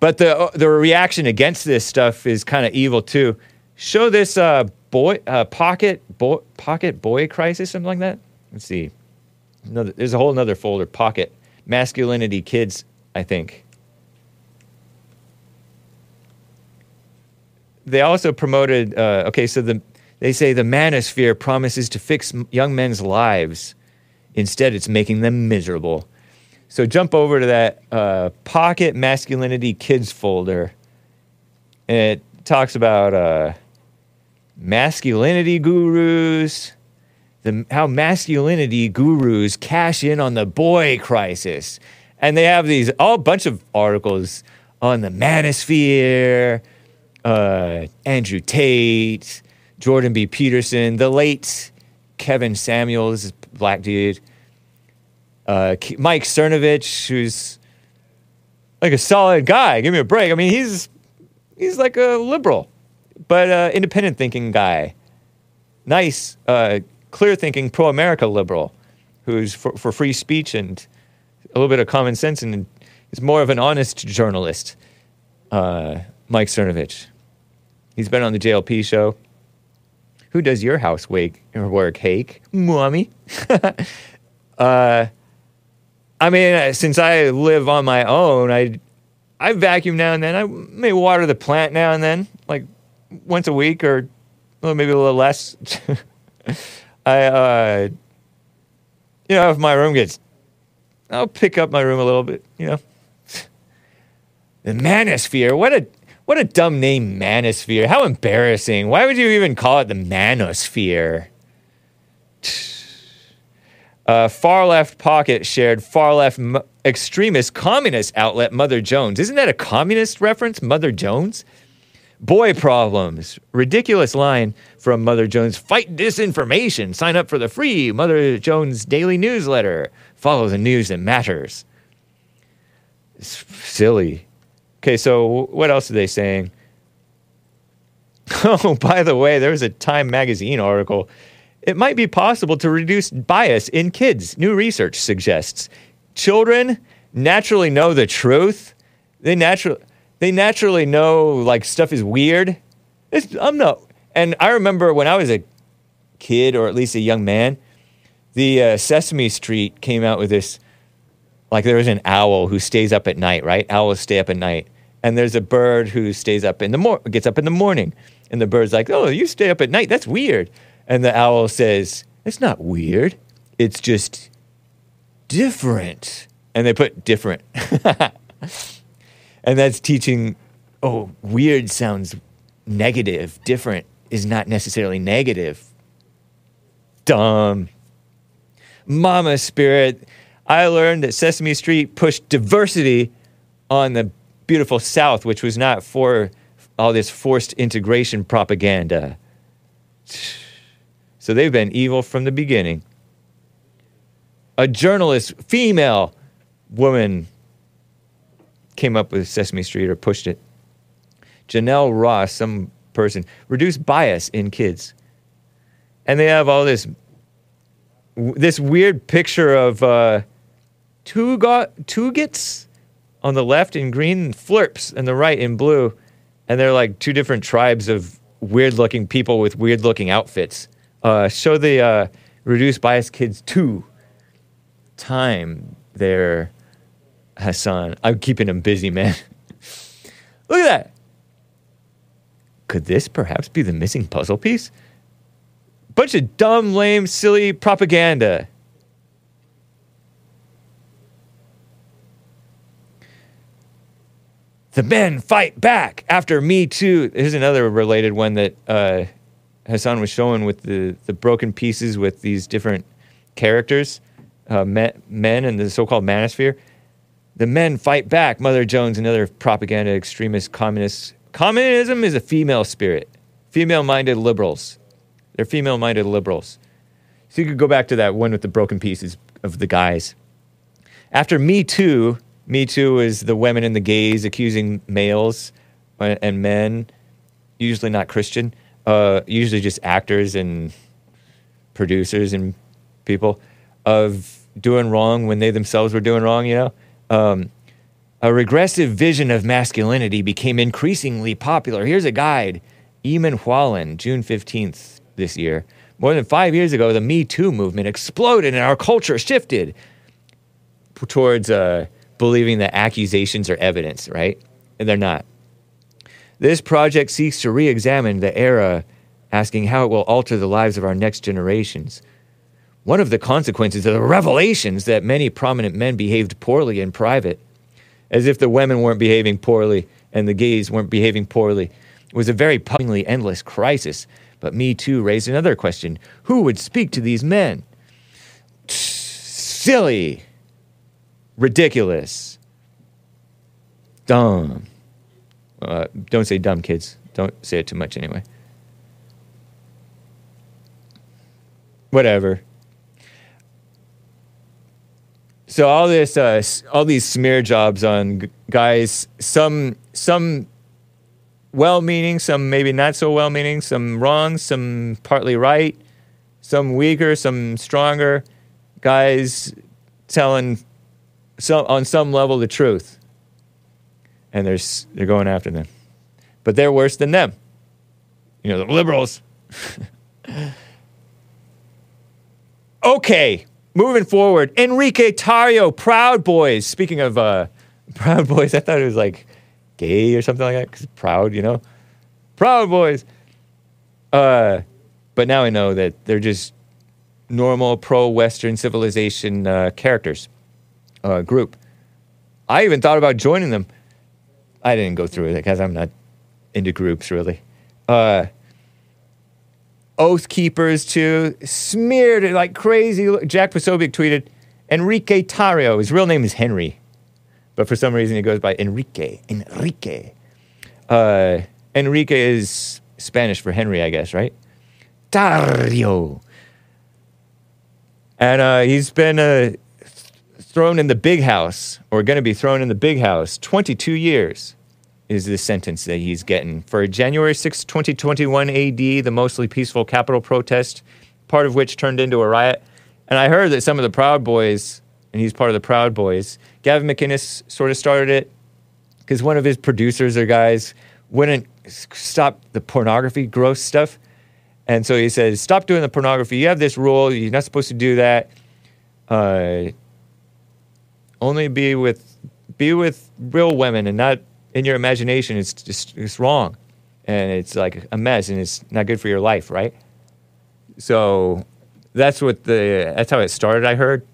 But the the reaction against this stuff is kind of evil too. Show this uh, boy uh, pocket boy pocket boy crisis something like that. Let's see. Another, there's a whole another folder pocket masculinity kids. I think. They also promoted. Uh, okay, so the they say the manosphere promises to fix young men's lives. Instead, it's making them miserable. So jump over to that uh, Pocket Masculinity Kids folder. And it talks about uh, masculinity gurus, the, how masculinity gurus cash in on the boy crisis. And they have these all bunch of articles on the manosphere, uh, Andrew Tate, Jordan B. Peterson, the late Kevin Samuels, black dude uh, Mike Cernovich, who's like a solid guy. Give me a break. I mean, he's he's like a liberal, but uh, independent thinking guy. Nice, uh, clear thinking, pro America liberal, who's for, for free speech and a little bit of common sense and is more of an honest journalist. Uh, Mike Cernovich. He's been on the JLP show. Who does your house work, Hake? Mommy. [laughs] uh, I mean, since I live on my own, I I vacuum now and then. I may water the plant now and then, like once a week or well, maybe a little less. [laughs] I, uh, you know, if my room gets, I'll pick up my room a little bit. You know, [laughs] the manosphere. What a what a dumb name, manosphere. How embarrassing. Why would you even call it the manosphere? [sighs] Uh, far left pocket shared far left m- extremist communist outlet Mother Jones. Isn't that a communist reference, Mother Jones? Boy problems. Ridiculous line from Mother Jones. Fight disinformation. Sign up for the free Mother Jones daily newsletter. Follow the news that matters. It's silly. Okay, so what else are they saying? [laughs] Oh, by the way, there was a Time magazine article. It might be possible to reduce bias in kids. New research suggests children naturally know the truth. They naturally they naturally know like stuff is weird. It's, I'm not. And I remember when I was a kid, or at least a young man, the uh, Sesame Street came out with this. Like there is an owl who stays up at night, right? Owls stay up at night, and there's a bird who stays up in the mor- gets up in the morning, and the bird's like, "Oh, you stay up at night? That's weird." And the owl says, "It's not weird. It's just different." And they put different. [laughs] and that's teaching oh, weird sounds negative. Different is not necessarily negative. Dumb. Mama spirit. I learned that Sesame Street pushed diversity on the beautiful South, which was not for all this forced integration propaganda. So they've been evil from the beginning. A journalist, female woman, came up with Sesame Street or pushed it. Janelle Ross, some person, reduced bias in kids. and they have all this this weird picture of uh, two got Tugets on the left in green, and Flirps on the right in blue, and they're like two different tribes of weird looking people with weird looking outfits. Uh, show the uh, reduced bias kids two time there, Hassan. I'm keeping him busy, man. [laughs] Look at that. Could this perhaps be the missing puzzle piece? Bunch of dumb, lame, silly propaganda. The men fight back after Me Too. Here's another related one that uh, Hassan was showing with the, the broken pieces with these different characters, uh, men, men in the so called manosphere. The men fight back. Mother Jones and other propaganda extremist communists. Communism is a female spirit, female minded liberals. They're female minded liberals. So you could go back to that one with the broken pieces of the guys. After Me Too, Me Too is the women and the gays accusing males and men, usually not Christian, uh, usually just actors and producers and people, of doing wrong when they themselves were doing wrong, you know? Um, a regressive vision of masculinity became increasingly popular. Here's a guide Eamon Whalen, June 15th this year. More than five years ago, the Me Too movement exploded and our culture shifted towards uh, believing that accusations are evidence, right? And they're not. This project seeks to re examine the era, asking how it will alter the lives of our next generations. One of the consequences of the revelations that many prominent men behaved poorly in private, as if the women weren't behaving poorly and the gays weren't behaving poorly, was a very puzzlingly endless crisis. But Me Too raised another question who would speak to these men? Silly, ridiculous, dumb. Uh, don't say dumb, kids. Don't say it too much anyway. Whatever. So all this, uh, all these smear jobs on g- guys, some some well-meaning, some maybe not so well-meaning, some wrong, some partly right, some weaker, some stronger. Guys telling some on some level the truth, and they're they're going after them, but they're worse than them. You know, the liberals. [laughs] okay, moving forward, Enrique Tarrio, Proud Boys. Speaking of uh, [laughs] Proud Boys, I thought it was like gay or something like that because proud, you know, Proud Boys. Uh, but now I know that they're just normal pro-Western civilization uh, characters uh, group. I even thought about joining them. I didn't go through it because I'm not into groups really. Uh, Oath Keepers too smeared it like crazy. Jack Posobiec tweeted, Enrique Tarrio. His real name is Henry, but for some reason he goes by Enrique. Enrique. Uh, Enrique is Spanish for Henry, I guess, right? Tarrio. And uh, he's been uh, th- thrown in the big house, or going to be thrown in the big house. 22 years is the sentence that he's getting for January 6, 2021 AD, the mostly peaceful Capitol protest, part of which turned into a riot. And I heard that some of the Proud Boys, and he's part of the Proud Boys, Gavin McInnes sort of started it because one of his producers or guys wouldn't stop the pornography, gross stuff. And so he says, stop doing the pornography. You have this rule. You're not supposed to do that. Uh, only be with be with real women and not in your imagination. It's just it's wrong, and it's like a mess, and it's not good for your life, right? So that's what the that's how it started. I heard,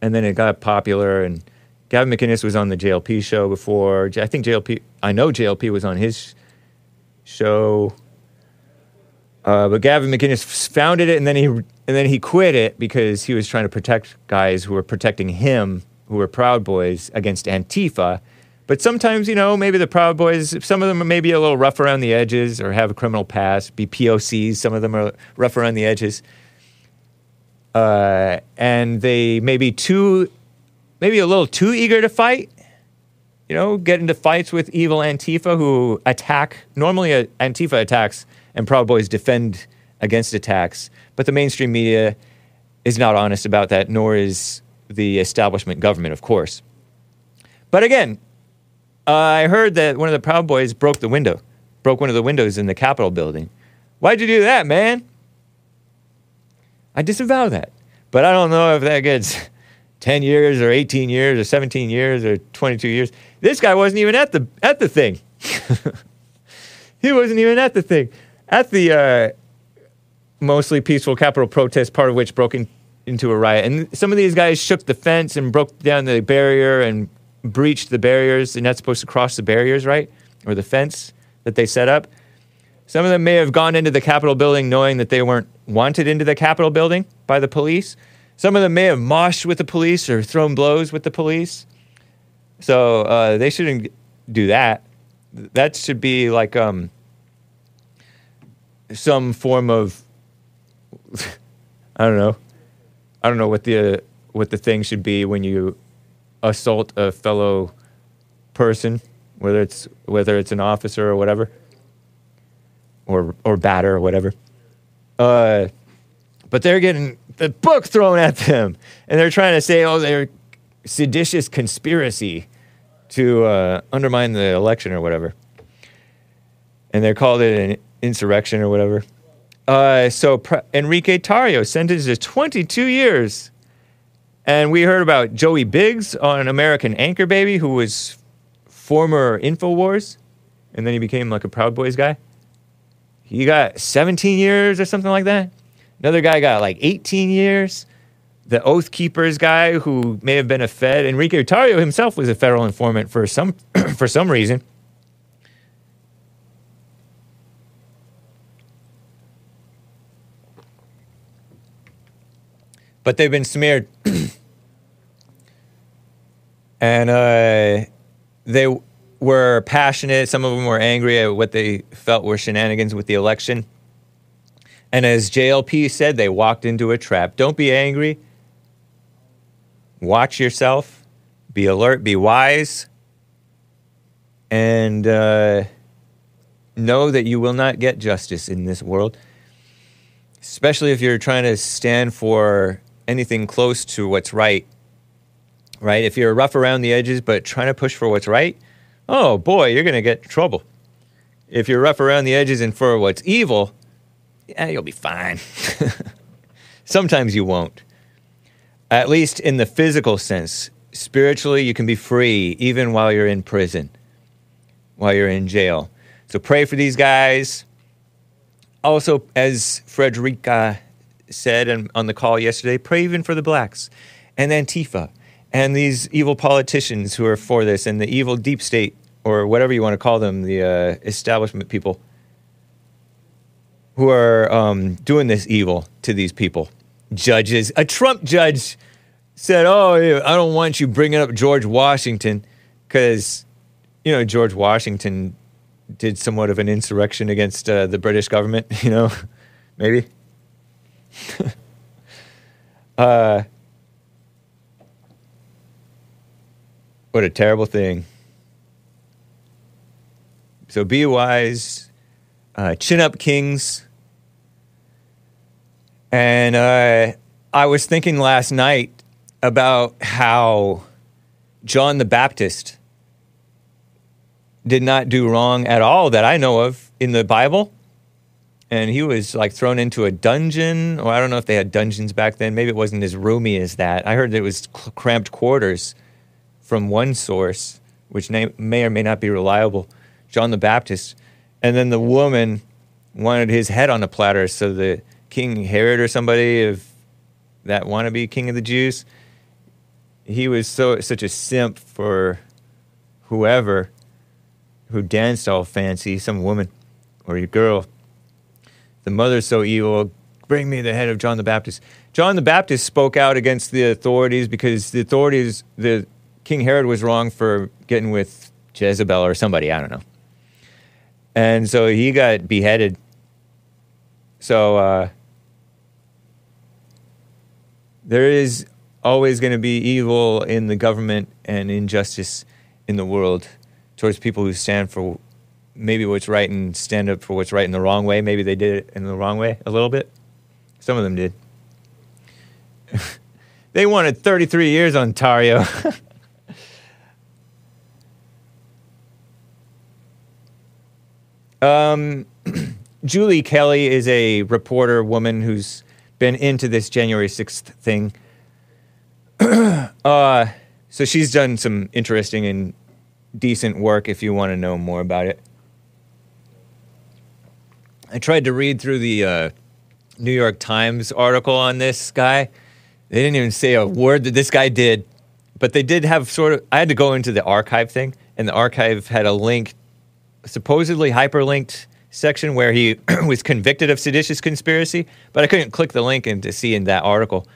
and then it got popular. And Gavin McInnes was on the JLP show before. I think JLP. I know JLP was on his show. Uh, but Gavin McInnes founded it, and then he and then he quit it because he was trying to protect guys who were protecting him, who were Proud Boys, against Antifa. But sometimes, you know, maybe the Proud Boys, some of them are maybe a little rough around the edges or have a criminal past, be POCs. Some of them are rough around the edges, uh, and they may be too, maybe a little too eager to fight you know, get into fights with evil Antifa who attack. Normally, uh, Antifa attacks and Proud Boys defend against attacks, but the mainstream media is not honest about that, nor is the establishment government, of course. But again, I heard that one of the Proud Boys broke the window, broke one of the windows in the Capitol building. Why'd you do that, man? I disavow that. But I don't know if that gets [laughs] 10 years or 18 years or 17 years or 22 years. This guy wasn't even at the at the thing. [laughs] he wasn't even at the thing. At the uh, mostly peaceful Capitol protest, part of which broke in, into a riot. And some of these guys shook the fence and broke down the barrier and breached the barriers. They're not supposed to cross the barriers, right? Or the fence that they set up. Some of them may have gone into the Capitol building knowing that they weren't wanted into the Capitol building by the police. Some of them may have moshed with the police or thrown blows with the police. So uh, they shouldn't do that. That should be like um, some form of [laughs] I don't know. I don't know what the uh, what the thing should be when you assault a fellow person, whether it's whether it's an officer or whatever, or or batter or whatever. Uh, but they're getting the book thrown at them, and they're trying to say, "Oh, they're seditious conspiracy to uh, undermine the election or whatever," and they're called it an insurrection or whatever. Uh, so Pre- Enrique Tarrio sentenced to 22 years. And we heard about Joey Biggs on American Anchor Baby, who was former InfoWars, and then he became like a Proud Boys guy. He got 17 years or something like that. Another guy got like 18 years. The Oath Keepers guy, who may have been a Fed, Enrique Tarrio himself was a federal informant for some [clears throat] for some reason. But they've been smeared. [clears throat] and uh, they were passionate. Some of them were angry at what they felt were shenanigans with the election. And as JLP said, they walked into a trap. Don't be angry. Watch yourself. Be alert. Be wise. And uh, know that you will not get justice in this world, especially if you're trying to stand for anything close to what's right, right? If you're rough around the edges but trying to push for what's right, oh boy, you're going to get trouble. If you're rough around the edges and for what's evil, yeah, you'll be fine. [laughs] Sometimes you won't. At least in the physical sense. Spiritually, you can be free even while you're in prison, while you're in jail. So pray for these guys. Also, as Frederica said on, on the call yesterday, pray even for the blacks and Antifa and these evil politicians who are for this and the evil deep state or whatever you want to call them, the uh, establishment people who are um, doing this evil to these people. Judges, a Trump judge said, "Oh, I don't want you bringing up George Washington because you know George Washington did somewhat of an insurrection against uh, the British government. [laughs] You know, maybe." [laughs] uh, what a terrible thing. So be wise, uh, chin up, kings. And uh, I was thinking last night about how John the Baptist did not do wrong at all that I know of in the Bible and he was like thrown into a dungeon. Or i don't know if they had dungeons back then. Maybe it wasn't as roomy as that. I heard that it was cramped quarters from one source which may, may or may not be reliable john the baptist. And then the woman wanted his head on a platter so the king herod or somebody of that wannabe king of the jews he was so such a simp for whoever who danced all fancy some woman or a girl the mother's so evil. Bring me the head of John the Baptist. John the Baptist spoke out against the authorities because the authorities, the King Herod was wrong for getting with Jezebel or somebody, I don't know. And so he got beheaded. So uh, there is always going to be evil in the government and injustice in the world towards people who stand for maybe what's right and stand up for what's right in the wrong way. Maybe they did it in the wrong way a little bit. Some of them did. [laughs] they wanted 33 years on Tarrio. [laughs] um, [clears throat] Julie Kelly is a reporter woman who's been into this January 6th thing. [clears throat] uh, so she's done some interesting and decent work if you want to know more about it. I tried to read through the uh, New York Times article on this guy. They didn't even say a word that this guy did, but they did have sort of. I had to go into the archive thing, and the archive had a link, supposedly hyperlinked section where he [clears throat] was convicted of seditious conspiracy, but I couldn't click the link and to see in that article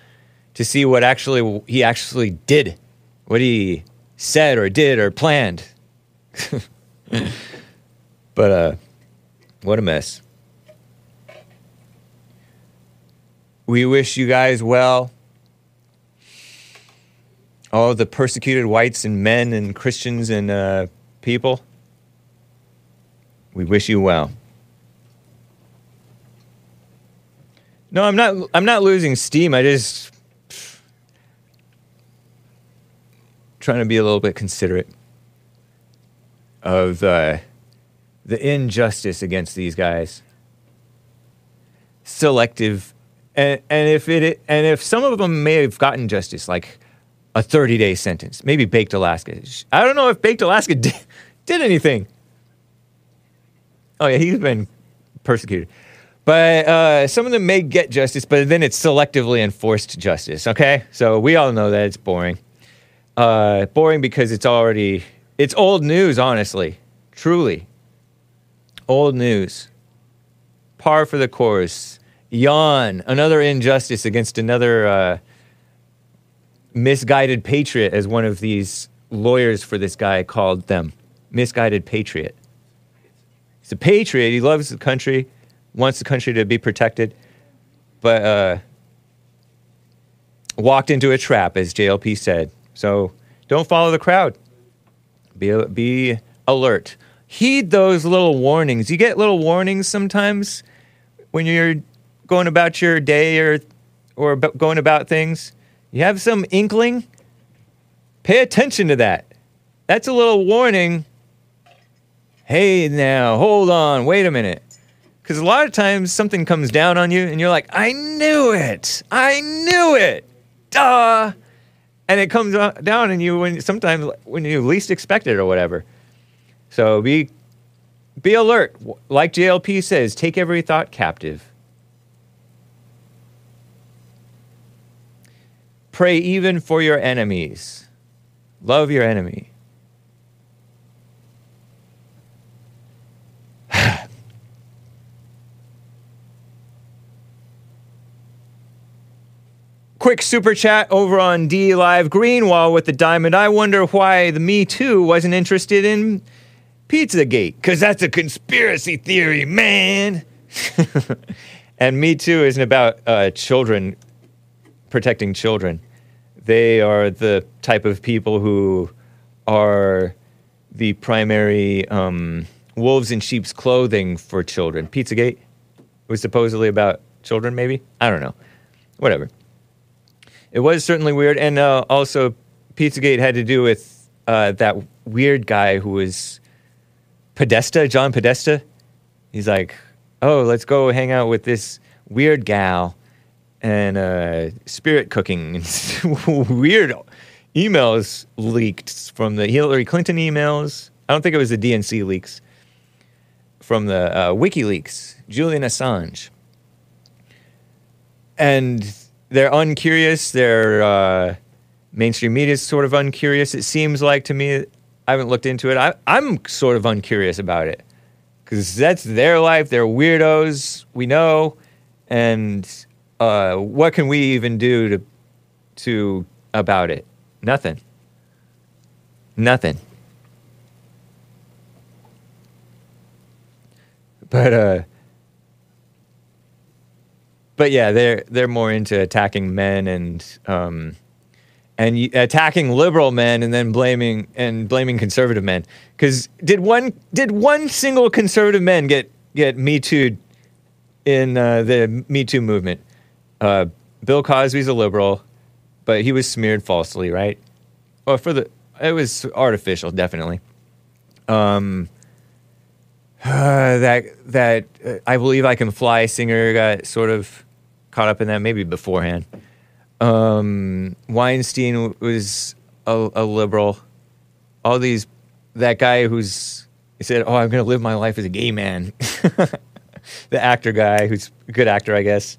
to see what actually he actually did, what he said or did or planned. [laughs] but uh, what a mess. We wish you guys well. All the persecuted whites and men and Christians and uh, people. We wish you well. No, I'm not. I'm not losing steam. I just trying to be a little bit considerate of uh, the injustice against these guys. Selective, and and if it and if some of them may have gotten justice, like a 30 day sentence, maybe Baked Alaska. I don't know if Baked Alaska [laughs] did, did anything. Oh yeah, he's been persecuted. But uh, some of them may get justice, but then it's selectively enforced justice. Okay, so we all know that it's boring. Uh, boring because it's already it's old news. Honestly, truly, old news. Par for the course. Yawn. Another injustice against another uh, misguided patriot, as one of these lawyers for this guy called them. Misguided patriot. He's a patriot. He loves the country wants the country to be protected, but uh, walked into a trap, as JLP said. So don't follow the crowd. Be, be alert. Heed those little warnings. You get little warnings sometimes when you're going about your day or, or going about things. You have some inkling. Pay attention to that. That's a little warning. Hey, now, hold on, wait a minute. Because a lot of times something comes down on you and you're like, I knew it. I knew it. Duh. And it comes down on you when sometimes when you least expect it or whatever. So be be alert. Like JLP says, take every thought captive. Pray even for your enemies. Love your enemy. [sighs] Quick super chat over on DLive Greenwall with the diamond. I wonder why the Me Too wasn't interested in Pizzagate, because that's a conspiracy theory, man. [laughs] and Me Too isn't about uh, children protecting children. They are the type of people who are the primary um, wolves in sheep's clothing for children. Pizzagate was supposedly about children, maybe? I don't know. Whatever. It was certainly weird. And uh, also, Pizzagate had to do with uh, that weird guy who was Podesta, John Podesta. He's like, oh, let's go hang out with this weird gal and uh, spirit cooking. [laughs] weird emails leaked from the Hillary Clinton emails. I don't think it was the DNC leaks. From the uh, WikiLeaks, Julian Assange. And they're uncurious. They're uh, mainstream media is sort of uncurious. It seems like to me. I haven't looked into it. I, I'm sort of uncurious about it because that's their life. They're weirdos. We know, and uh, what can we even do to to about it? Nothing. Nothing. But uh but yeah, they're they're more into attacking men and um and attacking liberal men and then blaming and blaming conservative men. Because did one did one single conservative man get get Me Too in uh, the Me Too movement? Uh, Bill Cosby's a liberal, but he was smeared falsely, right? Well, for the it was artificial, definitely. Um, [sighs] that that uh, I believe I can fly singer got sort of caught up in that maybe beforehand. Um, Weinstein was a, a liberal. All these that guy who's he said, "Oh, I'm going to live my life as a gay man." [laughs] the actor guy who's a good actor, I guess.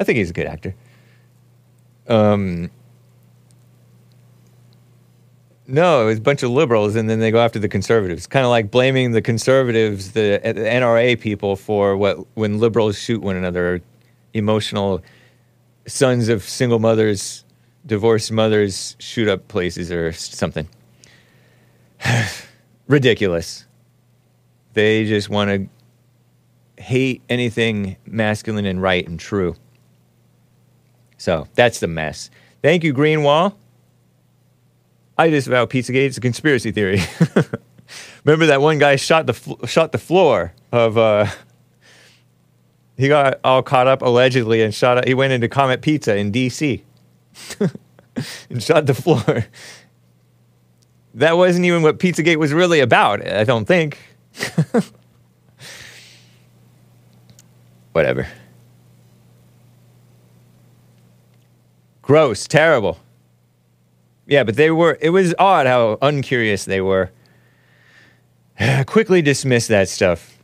I think he's a good actor. Um, no, it was a bunch of liberals, and then they go after the conservatives. Kind of like blaming the conservatives, the, the NRA people, for what when liberals shoot one another, emotional sons of single mothers, divorced mothers shoot up places or something. [sighs] Ridiculous. They just want to hate anything masculine and right and true. So that's the mess. Thank you, Greenwall. I just disavow Pizzagate. It's a conspiracy theory. [laughs] Remember that one guy shot the fl- shot the floor of. Uh, he got all caught up allegedly and shot. He went into Comet Pizza in D.C. [laughs] and shot the floor. That wasn't even what Pizzagate was really about. I don't think. [laughs] Whatever. Gross, terrible. Yeah, but they were, it was odd how uncurious they were. [sighs] Quickly dismiss that stuff.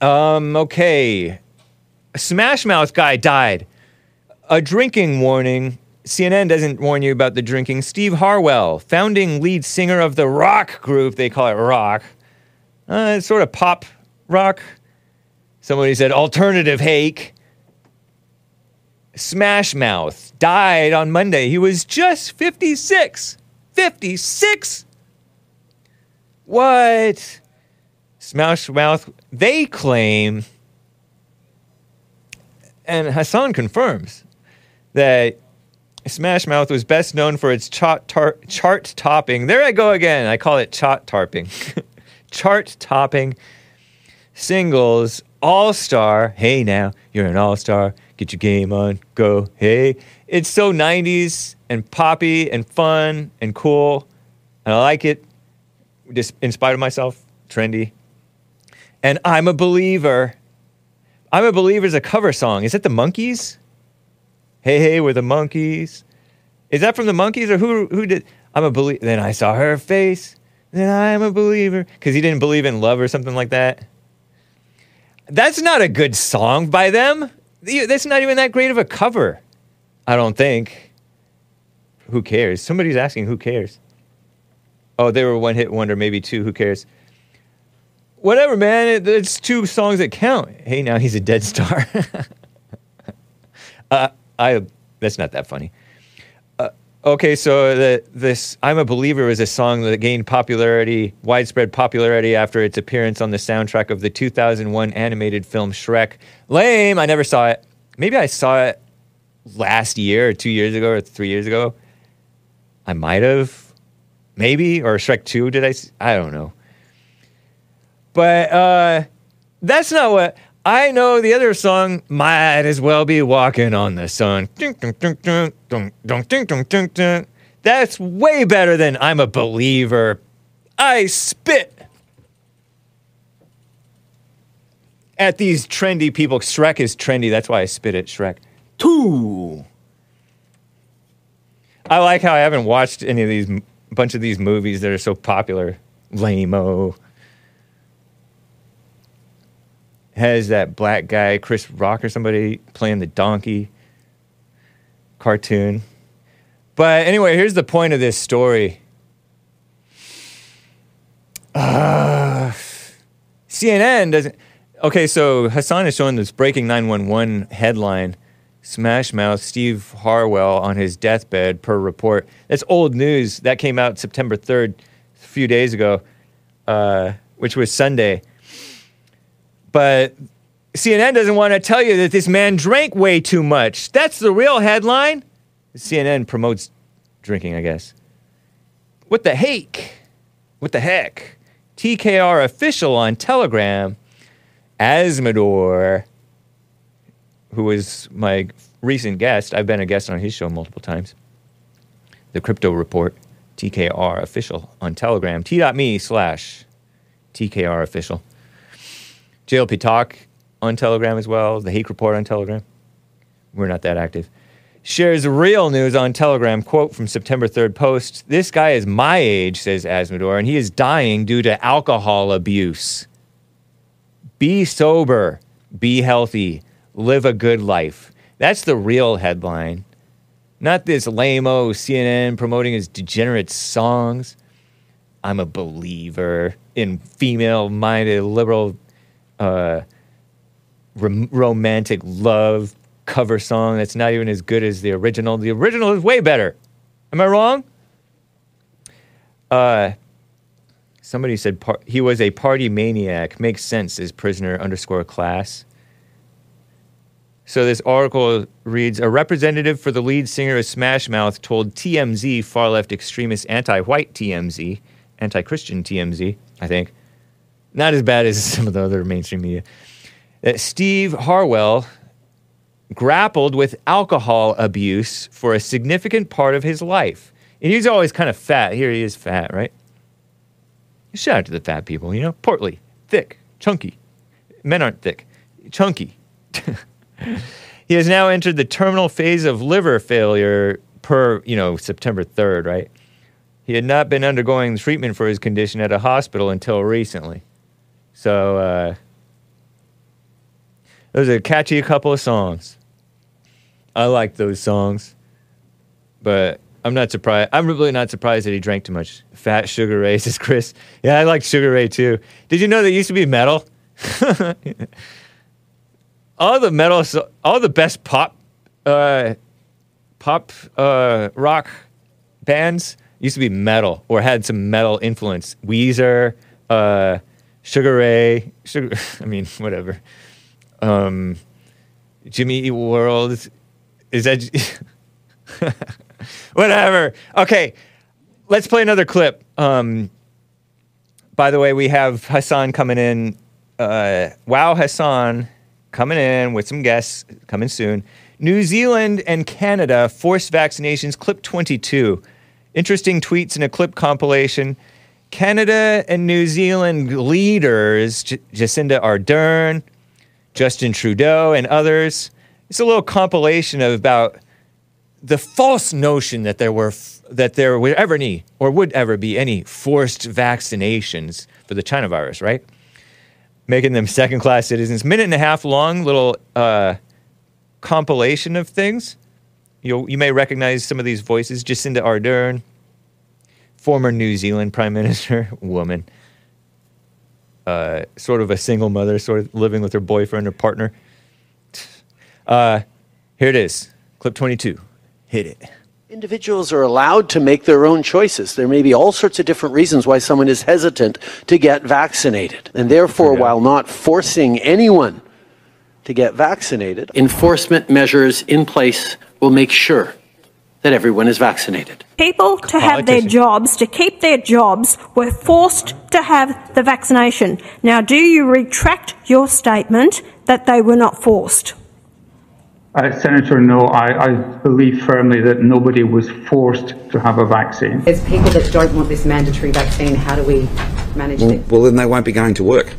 Um, okay. Smash Mouth guy died. A drinking warning. CNN doesn't warn you about the drinking. Steve Harwell, founding lead singer of the rock group, they call it rock. Uh, it's sort of pop rock. Somebody said alternative hake. Smash Mouth died on Monday. He was just 56. 56? What? Smash Mouth, they claim, and Hassan confirms, that Smash Mouth was best known for its chart, topping. There I go again. I call it chart tarping. [laughs] chart topping singles all star. Hey now, you're an all star. Get your game on. Go. Hey. It's so 90s and poppy and fun and cool. And I like it. Just in spite of myself, trendy. And I'm a believer. I'm a believer is a cover song. Is it the Monkees? Hey, hey, we're the Monkees. Is that from the Monkees or who? Who did? I'm a believer. Then I saw her face. Then I'm a believer because he didn't believe in love or something like that. That's not a good song by them. That's not even that great of a cover. I don't think. Who cares? Somebody's asking who cares. Oh, they were one hit wonder, maybe two. Who cares? Whatever, man. It, it's two songs that count. Hey, now he's a dead star. [laughs] uh, I. That's not that funny. Okay, so the, this "I'm a Believer" is a song that gained popularity, widespread popularity after its appearance on the soundtrack of the 2001 animated film Shrek. Lame. I never saw it. Maybe I saw it last year, or two years ago, or three years ago. I might have, maybe, or Shrek Two. Did I? I don't know. But uh, that's not what I know the other song might as well be Walking on the Sun. That's way better than I'm a believer. I spit at these trendy people. Shrek is trendy. That's why I spit at Shrek. Two. I like how I haven't watched any of these bunch of these movies that are so popular. Lame-o. Has that black guy, Chris Rock or somebody, playing the donkey cartoon. But anyway, here's the point of this story. Uh, CNN doesn't. Okay, so Hassan is showing this breaking 911 headline Smash Mouth Steve Harwell on his deathbed, per report. That's old news. That came out September 3rd, a few days ago, uh, which was Sunday. But CNN doesn't want to tell you that this man drank way too much. That's the real headline. CNN promotes drinking, I guess. What the heck? What the heck? TKR official on Telegram, Asmodor, who was my recent guest. I've been a guest on his show multiple times. The Crypto Report, TKR official on Telegram, t.me slash TKR official. JLP Talk on Telegram as well, the Hake Report on Telegram. We're not that active. Shares real news on Telegram. Quote from September 3rd post This guy is my age, says Asmodor, and he is dying due to alcohol abuse. Be sober, be healthy, live a good life. That's the real headline. Not this lame o CNN promoting his degenerate songs. I'm a believer in female minded liberal uh, rom- romantic love cover song that's not even as good as the original. The original is way better. Am I wrong? Uh, somebody said par- he was a party maniac. Makes sense as prisoner underscore class. So this article reads A representative for the lead singer of Smash Mouth told TMZ, far left extremist anti white TMZ, anti Christian TMZ, I think, not as bad as [laughs] some of the other mainstream media, that Steve Harwell grappled with alcohol abuse for a significant part of his life. And he's always kind of fat. Here he is fat, right? Shout out to the fat people, you know, portly, thick, chunky. Men aren't thick, chunky. [laughs] he has now entered the terminal phase of liver failure per, you know, September 3rd, right? He had not been undergoing treatment for his condition at a hospital until recently. So, uh, those are catchy couple of songs. I like those songs, but I'm not surprised. I'm really not surprised that he drank too much. Fat Sugar Ray [laughs] says Chris. Yeah, I like Sugar Ray too. Did you know that used to be metal? [laughs] all the metal, all the best pop, uh, pop uh, rock bands used to be metal or had some metal influence. Weezer, uh, Sugar Ray, Sugar. [laughs] I mean, whatever. Um, Jimmy Eat World. Is that [laughs] whatever? Okay, let's play another clip. Um, by the way, we have Hassan coming in. Uh, wow, Hassan coming in with some guests coming soon. New Zealand and Canada forced vaccinations. Clip 22. Interesting tweets in a clip compilation. Canada and New Zealand leaders, J- Jacinda Ardern, Justin Trudeau, and others. It's a little compilation of about the false notion that there were f- that there would ever any or would ever be any forced vaccinations for the China virus, right? Making them second class citizens. Minute and a half long little uh, compilation of things. You you may recognize some of these voices. Jacinda Ardern, former New Zealand Prime Minister, [laughs] woman, uh, sort of a single mother, sort of living with her boyfriend or partner. [sighs] Uh, here it is, clip 22. Hit it. Individuals are allowed to make their own choices. There may be all sorts of different reasons why someone is hesitant to get vaccinated. And therefore, while not forcing anyone to get vaccinated, enforcement measures in place will make sure that everyone is vaccinated. People to have their jobs, to keep their jobs, were forced to have the vaccination. Now, do you retract your statement that they were not forced? Uh, Senator, no, I, I believe firmly that nobody was forced to have a vaccine. There's people that don't want this mandatory vaccine. How do we manage Well, this? well, then they won't be going to work.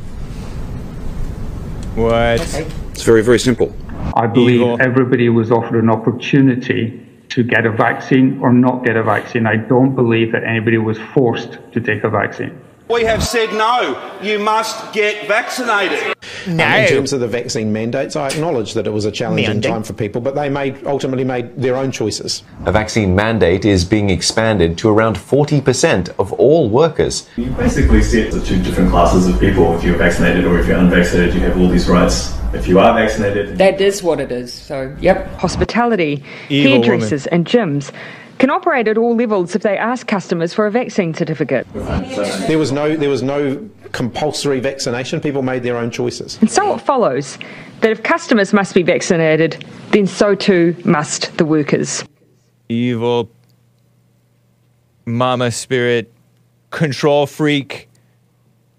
What? Okay. It's very, very simple. I believe Evil. everybody was offered an opportunity to get a vaccine or not get a vaccine. I don't believe that anybody was forced to take a vaccine. We have said no, you must get vaccinated. No. In terms of the vaccine mandates, I acknowledge that it was a challenging Mandate. time for people, but they made ultimately made their own choices. A vaccine mandate is being expanded to around 40% of all workers. You basically set the two different classes of people. If you're vaccinated or if you're unvaccinated, you have all these rights. If you are vaccinated, That is what it is. So, yep. Hospitality, Evil hairdressers, and gyms can operate at all levels if they ask customers for a vaccine certificate. There was no there was no compulsory vaccination. People made their own choices. And so it follows that if customers must be vaccinated, then so too must the workers. evil mama spirit control freak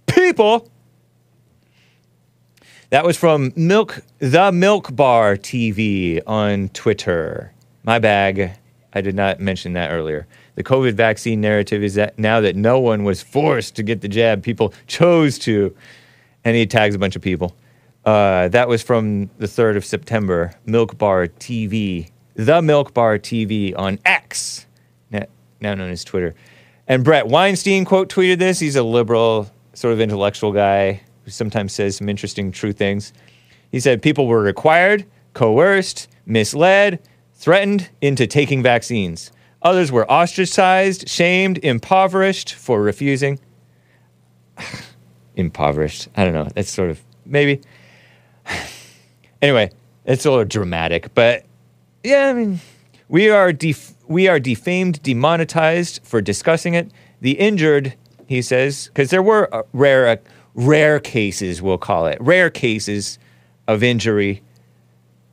people. That was from Milk the Milk Bar TV on Twitter. My bag. I did not mention that earlier. The COVID vaccine narrative is that now that no one was forced to get the jab, people chose to. And he tags a bunch of people. Uh, that was from the 3rd of September. Milk Bar TV. The Milk Bar TV on X, now known as Twitter. And Bret Weinstein quote tweeted this. He's a liberal, sort of intellectual guy who sometimes says some interesting true things. He said people were required, coerced, misled, threatened into taking vaccines. Others were ostracized, shamed, impoverished for refusing. [sighs] impoverished. I don't know. That's sort of maybe. [sighs] anyway, it's a little dramatic, but yeah, I mean, we are def- we are defamed, demonetized for discussing it. The injured, he says, because there were uh, rare uh, rare cases, we'll call it rare cases of injury.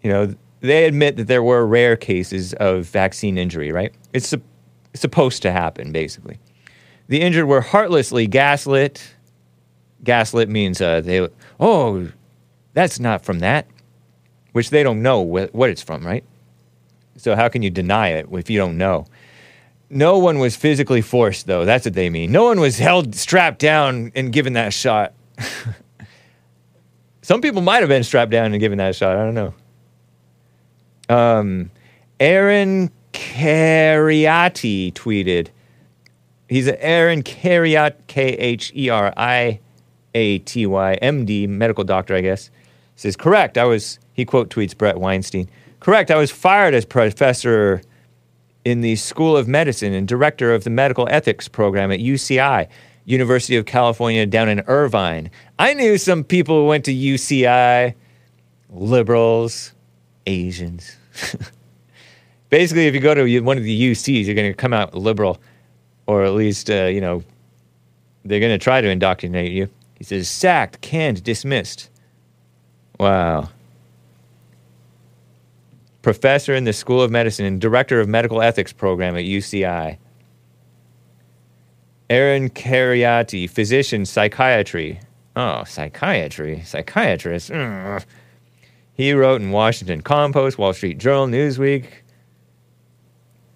You know, they admit that there were rare cases of vaccine injury. Right? It's, it's supposed to happen, basically. The injured were heartlessly gaslit. Gaslit means uh, they, oh, that's not from that, which they don't know wh- what it's from, right? So how can you deny it if you don't know? No one was physically forced, though. That's what they mean. No one was held strapped down and given that shot. [laughs] Some people might have been strapped down and given that shot. I don't know. Um, Aaron Kheriaty tweeted. He's Aaron Cariat, K H E R I A T Y, MD, medical doctor, I guess. Says, correct. I was, he quote tweets Bret Weinstein. Correct. I was fired as professor in the School of Medicine and director of the medical ethics program at UCI, University of California, down in Irvine. I knew some people who went to UCI, liberals, Asians. [laughs] Basically, if you go to one of the UCs, you're going to come out liberal, or at least, uh, you know, they're going to try to indoctrinate you. He says, sacked, canned, dismissed. Wow professor in the School of Medicine and director of medical ethics program at UCI. Aaron Kheriaty, physician, psychiatry. Oh, psychiatry, psychiatrist. Ugh. He wrote in Washington Compost, Wall Street Journal, Newsweek,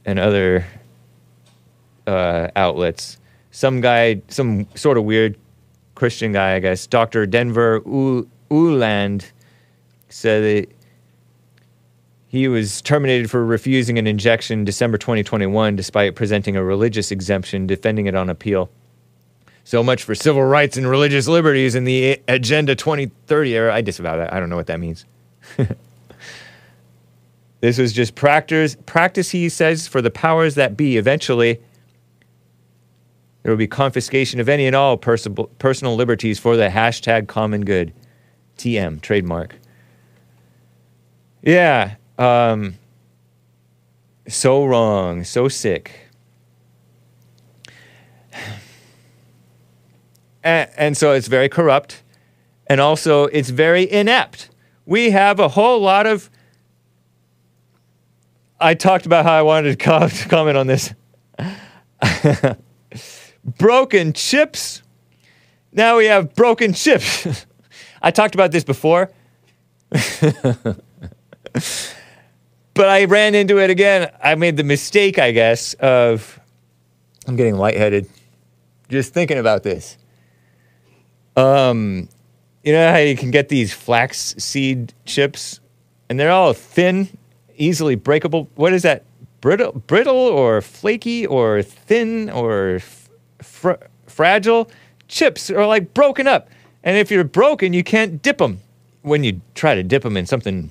and other uh, outlets. Some guy, some sort of weird Christian guy, I guess, Dr. Denver U- Uland, said that he was terminated for refusing an injection December 2021 despite presenting a religious exemption defending it on appeal. So much for civil rights and religious liberties in the Agenda 2030 era. I disavow that. I don't know what that means. [laughs] this was just practice, practice, he says, for the powers that be. Eventually, there will be confiscation of any and all pers- personal liberties for the hashtag common good. TM, trademark. Yeah, um, so wrong, so sick. [sighs] And, and so it's very corrupt. And also, it's very inept. We have a whole lot of. I talked about how I wanted to [laughs] comment on this. [laughs] broken chips. Now we have broken chips. [laughs] I talked about this before. but I ran into it again. I made the mistake, I guess, of I'm getting lightheaded just thinking about this. Um, you know how you can get these flax seed chips, and they're all thin, easily breakable. What is that? Brittle, brittle, or flaky, or thin, or fr- fragile? Chips are like broken up, and if you're broken, you can't dip them. When you try to dip them in something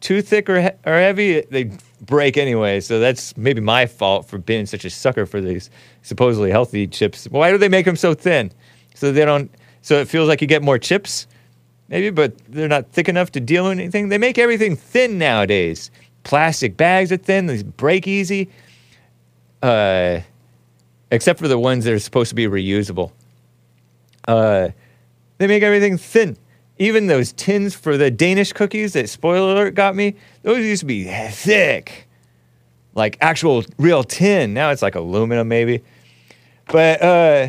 too thick or, he- or heavy, they break anyway. So that's maybe my fault for being such a sucker for these supposedly healthy chips. Why do they make them so thin? So they don't. So it feels like you get more chips, maybe, but they're not thick enough to deal with anything. They make everything thin nowadays. Plastic bags are thin. They break easy. Uh, except for the ones that are supposed to be reusable. Uh, they make everything thin. Even those tins for the Danish cookies that spoiler alert got me, those used to be thick. like actual real tin. Now it's like aluminum, maybe. But uh,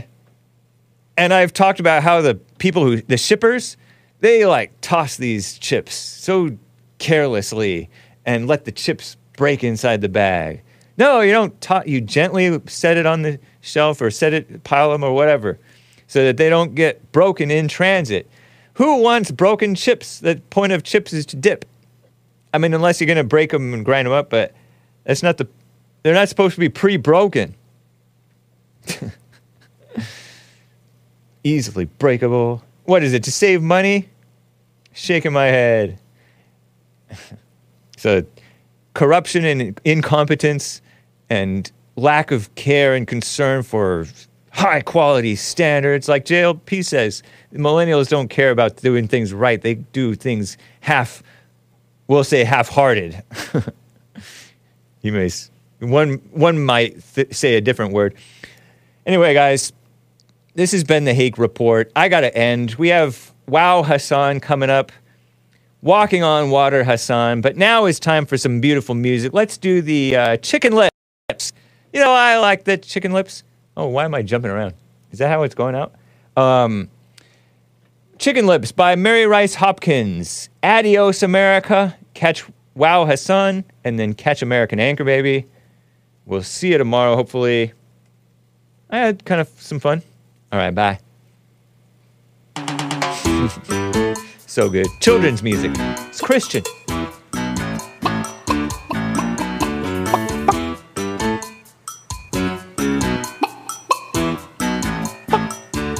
and I've talked about how the people who the shippers they like toss these chips so carelessly and let the chips break inside the bag. No, you don't. You gently set it on the shelf or set it, pile them or whatever, so that they don't get broken in transit. Who wants broken chips? The point of chips is to dip. I mean, unless you're going to break them and grind them up, but that's not the. They're not supposed to be pre-broken. [laughs] Easily breakable. What is it to save money? Shaking my head. [laughs] so, corruption and incompetence and lack of care and concern for high quality standards. Like JLP says, millennials don't care about doing things right. They do things half, we'll say half hearted. [laughs] you may, one, one might th- say a different word. Anyway, guys, this has been the Hake Report. I got to end. We have Wow Hassan coming up. Walking on Water Hassan. But now is time for some beautiful music. Let's do the uh, Chicken Lips. You know, I like the Chicken Lips. Oh, why am I jumping around? Is that how it's going out? Um, Chicken Lips by Mary Rice Hopkins. Adios, America. Catch Wow Hassan. And then catch American Anchor Baby. We'll see you tomorrow, hopefully. I had kind of some fun. All right, bye. [laughs] so good. Children's music. It's Christian.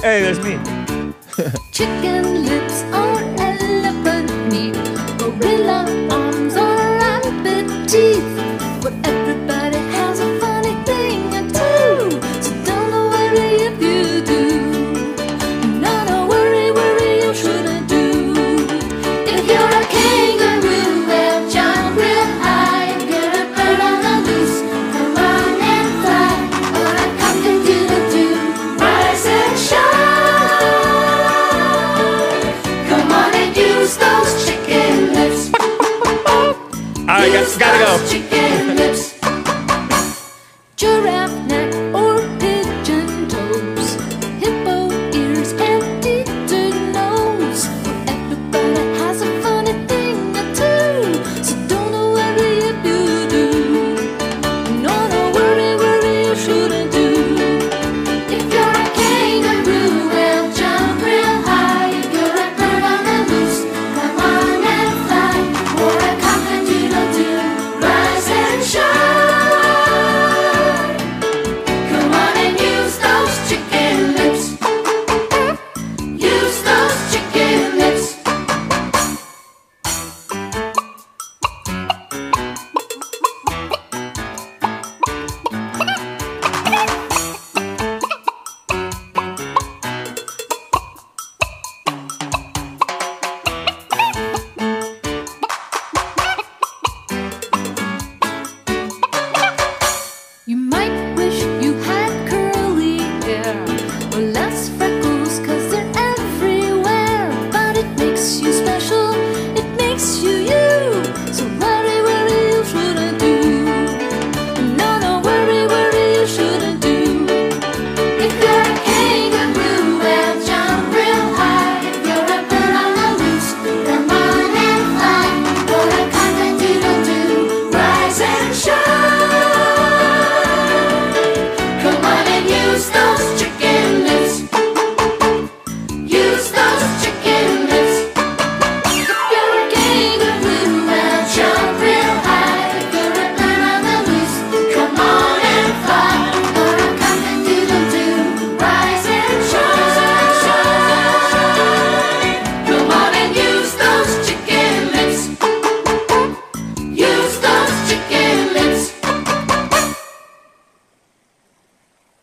Hey, there's me. [laughs] Chicken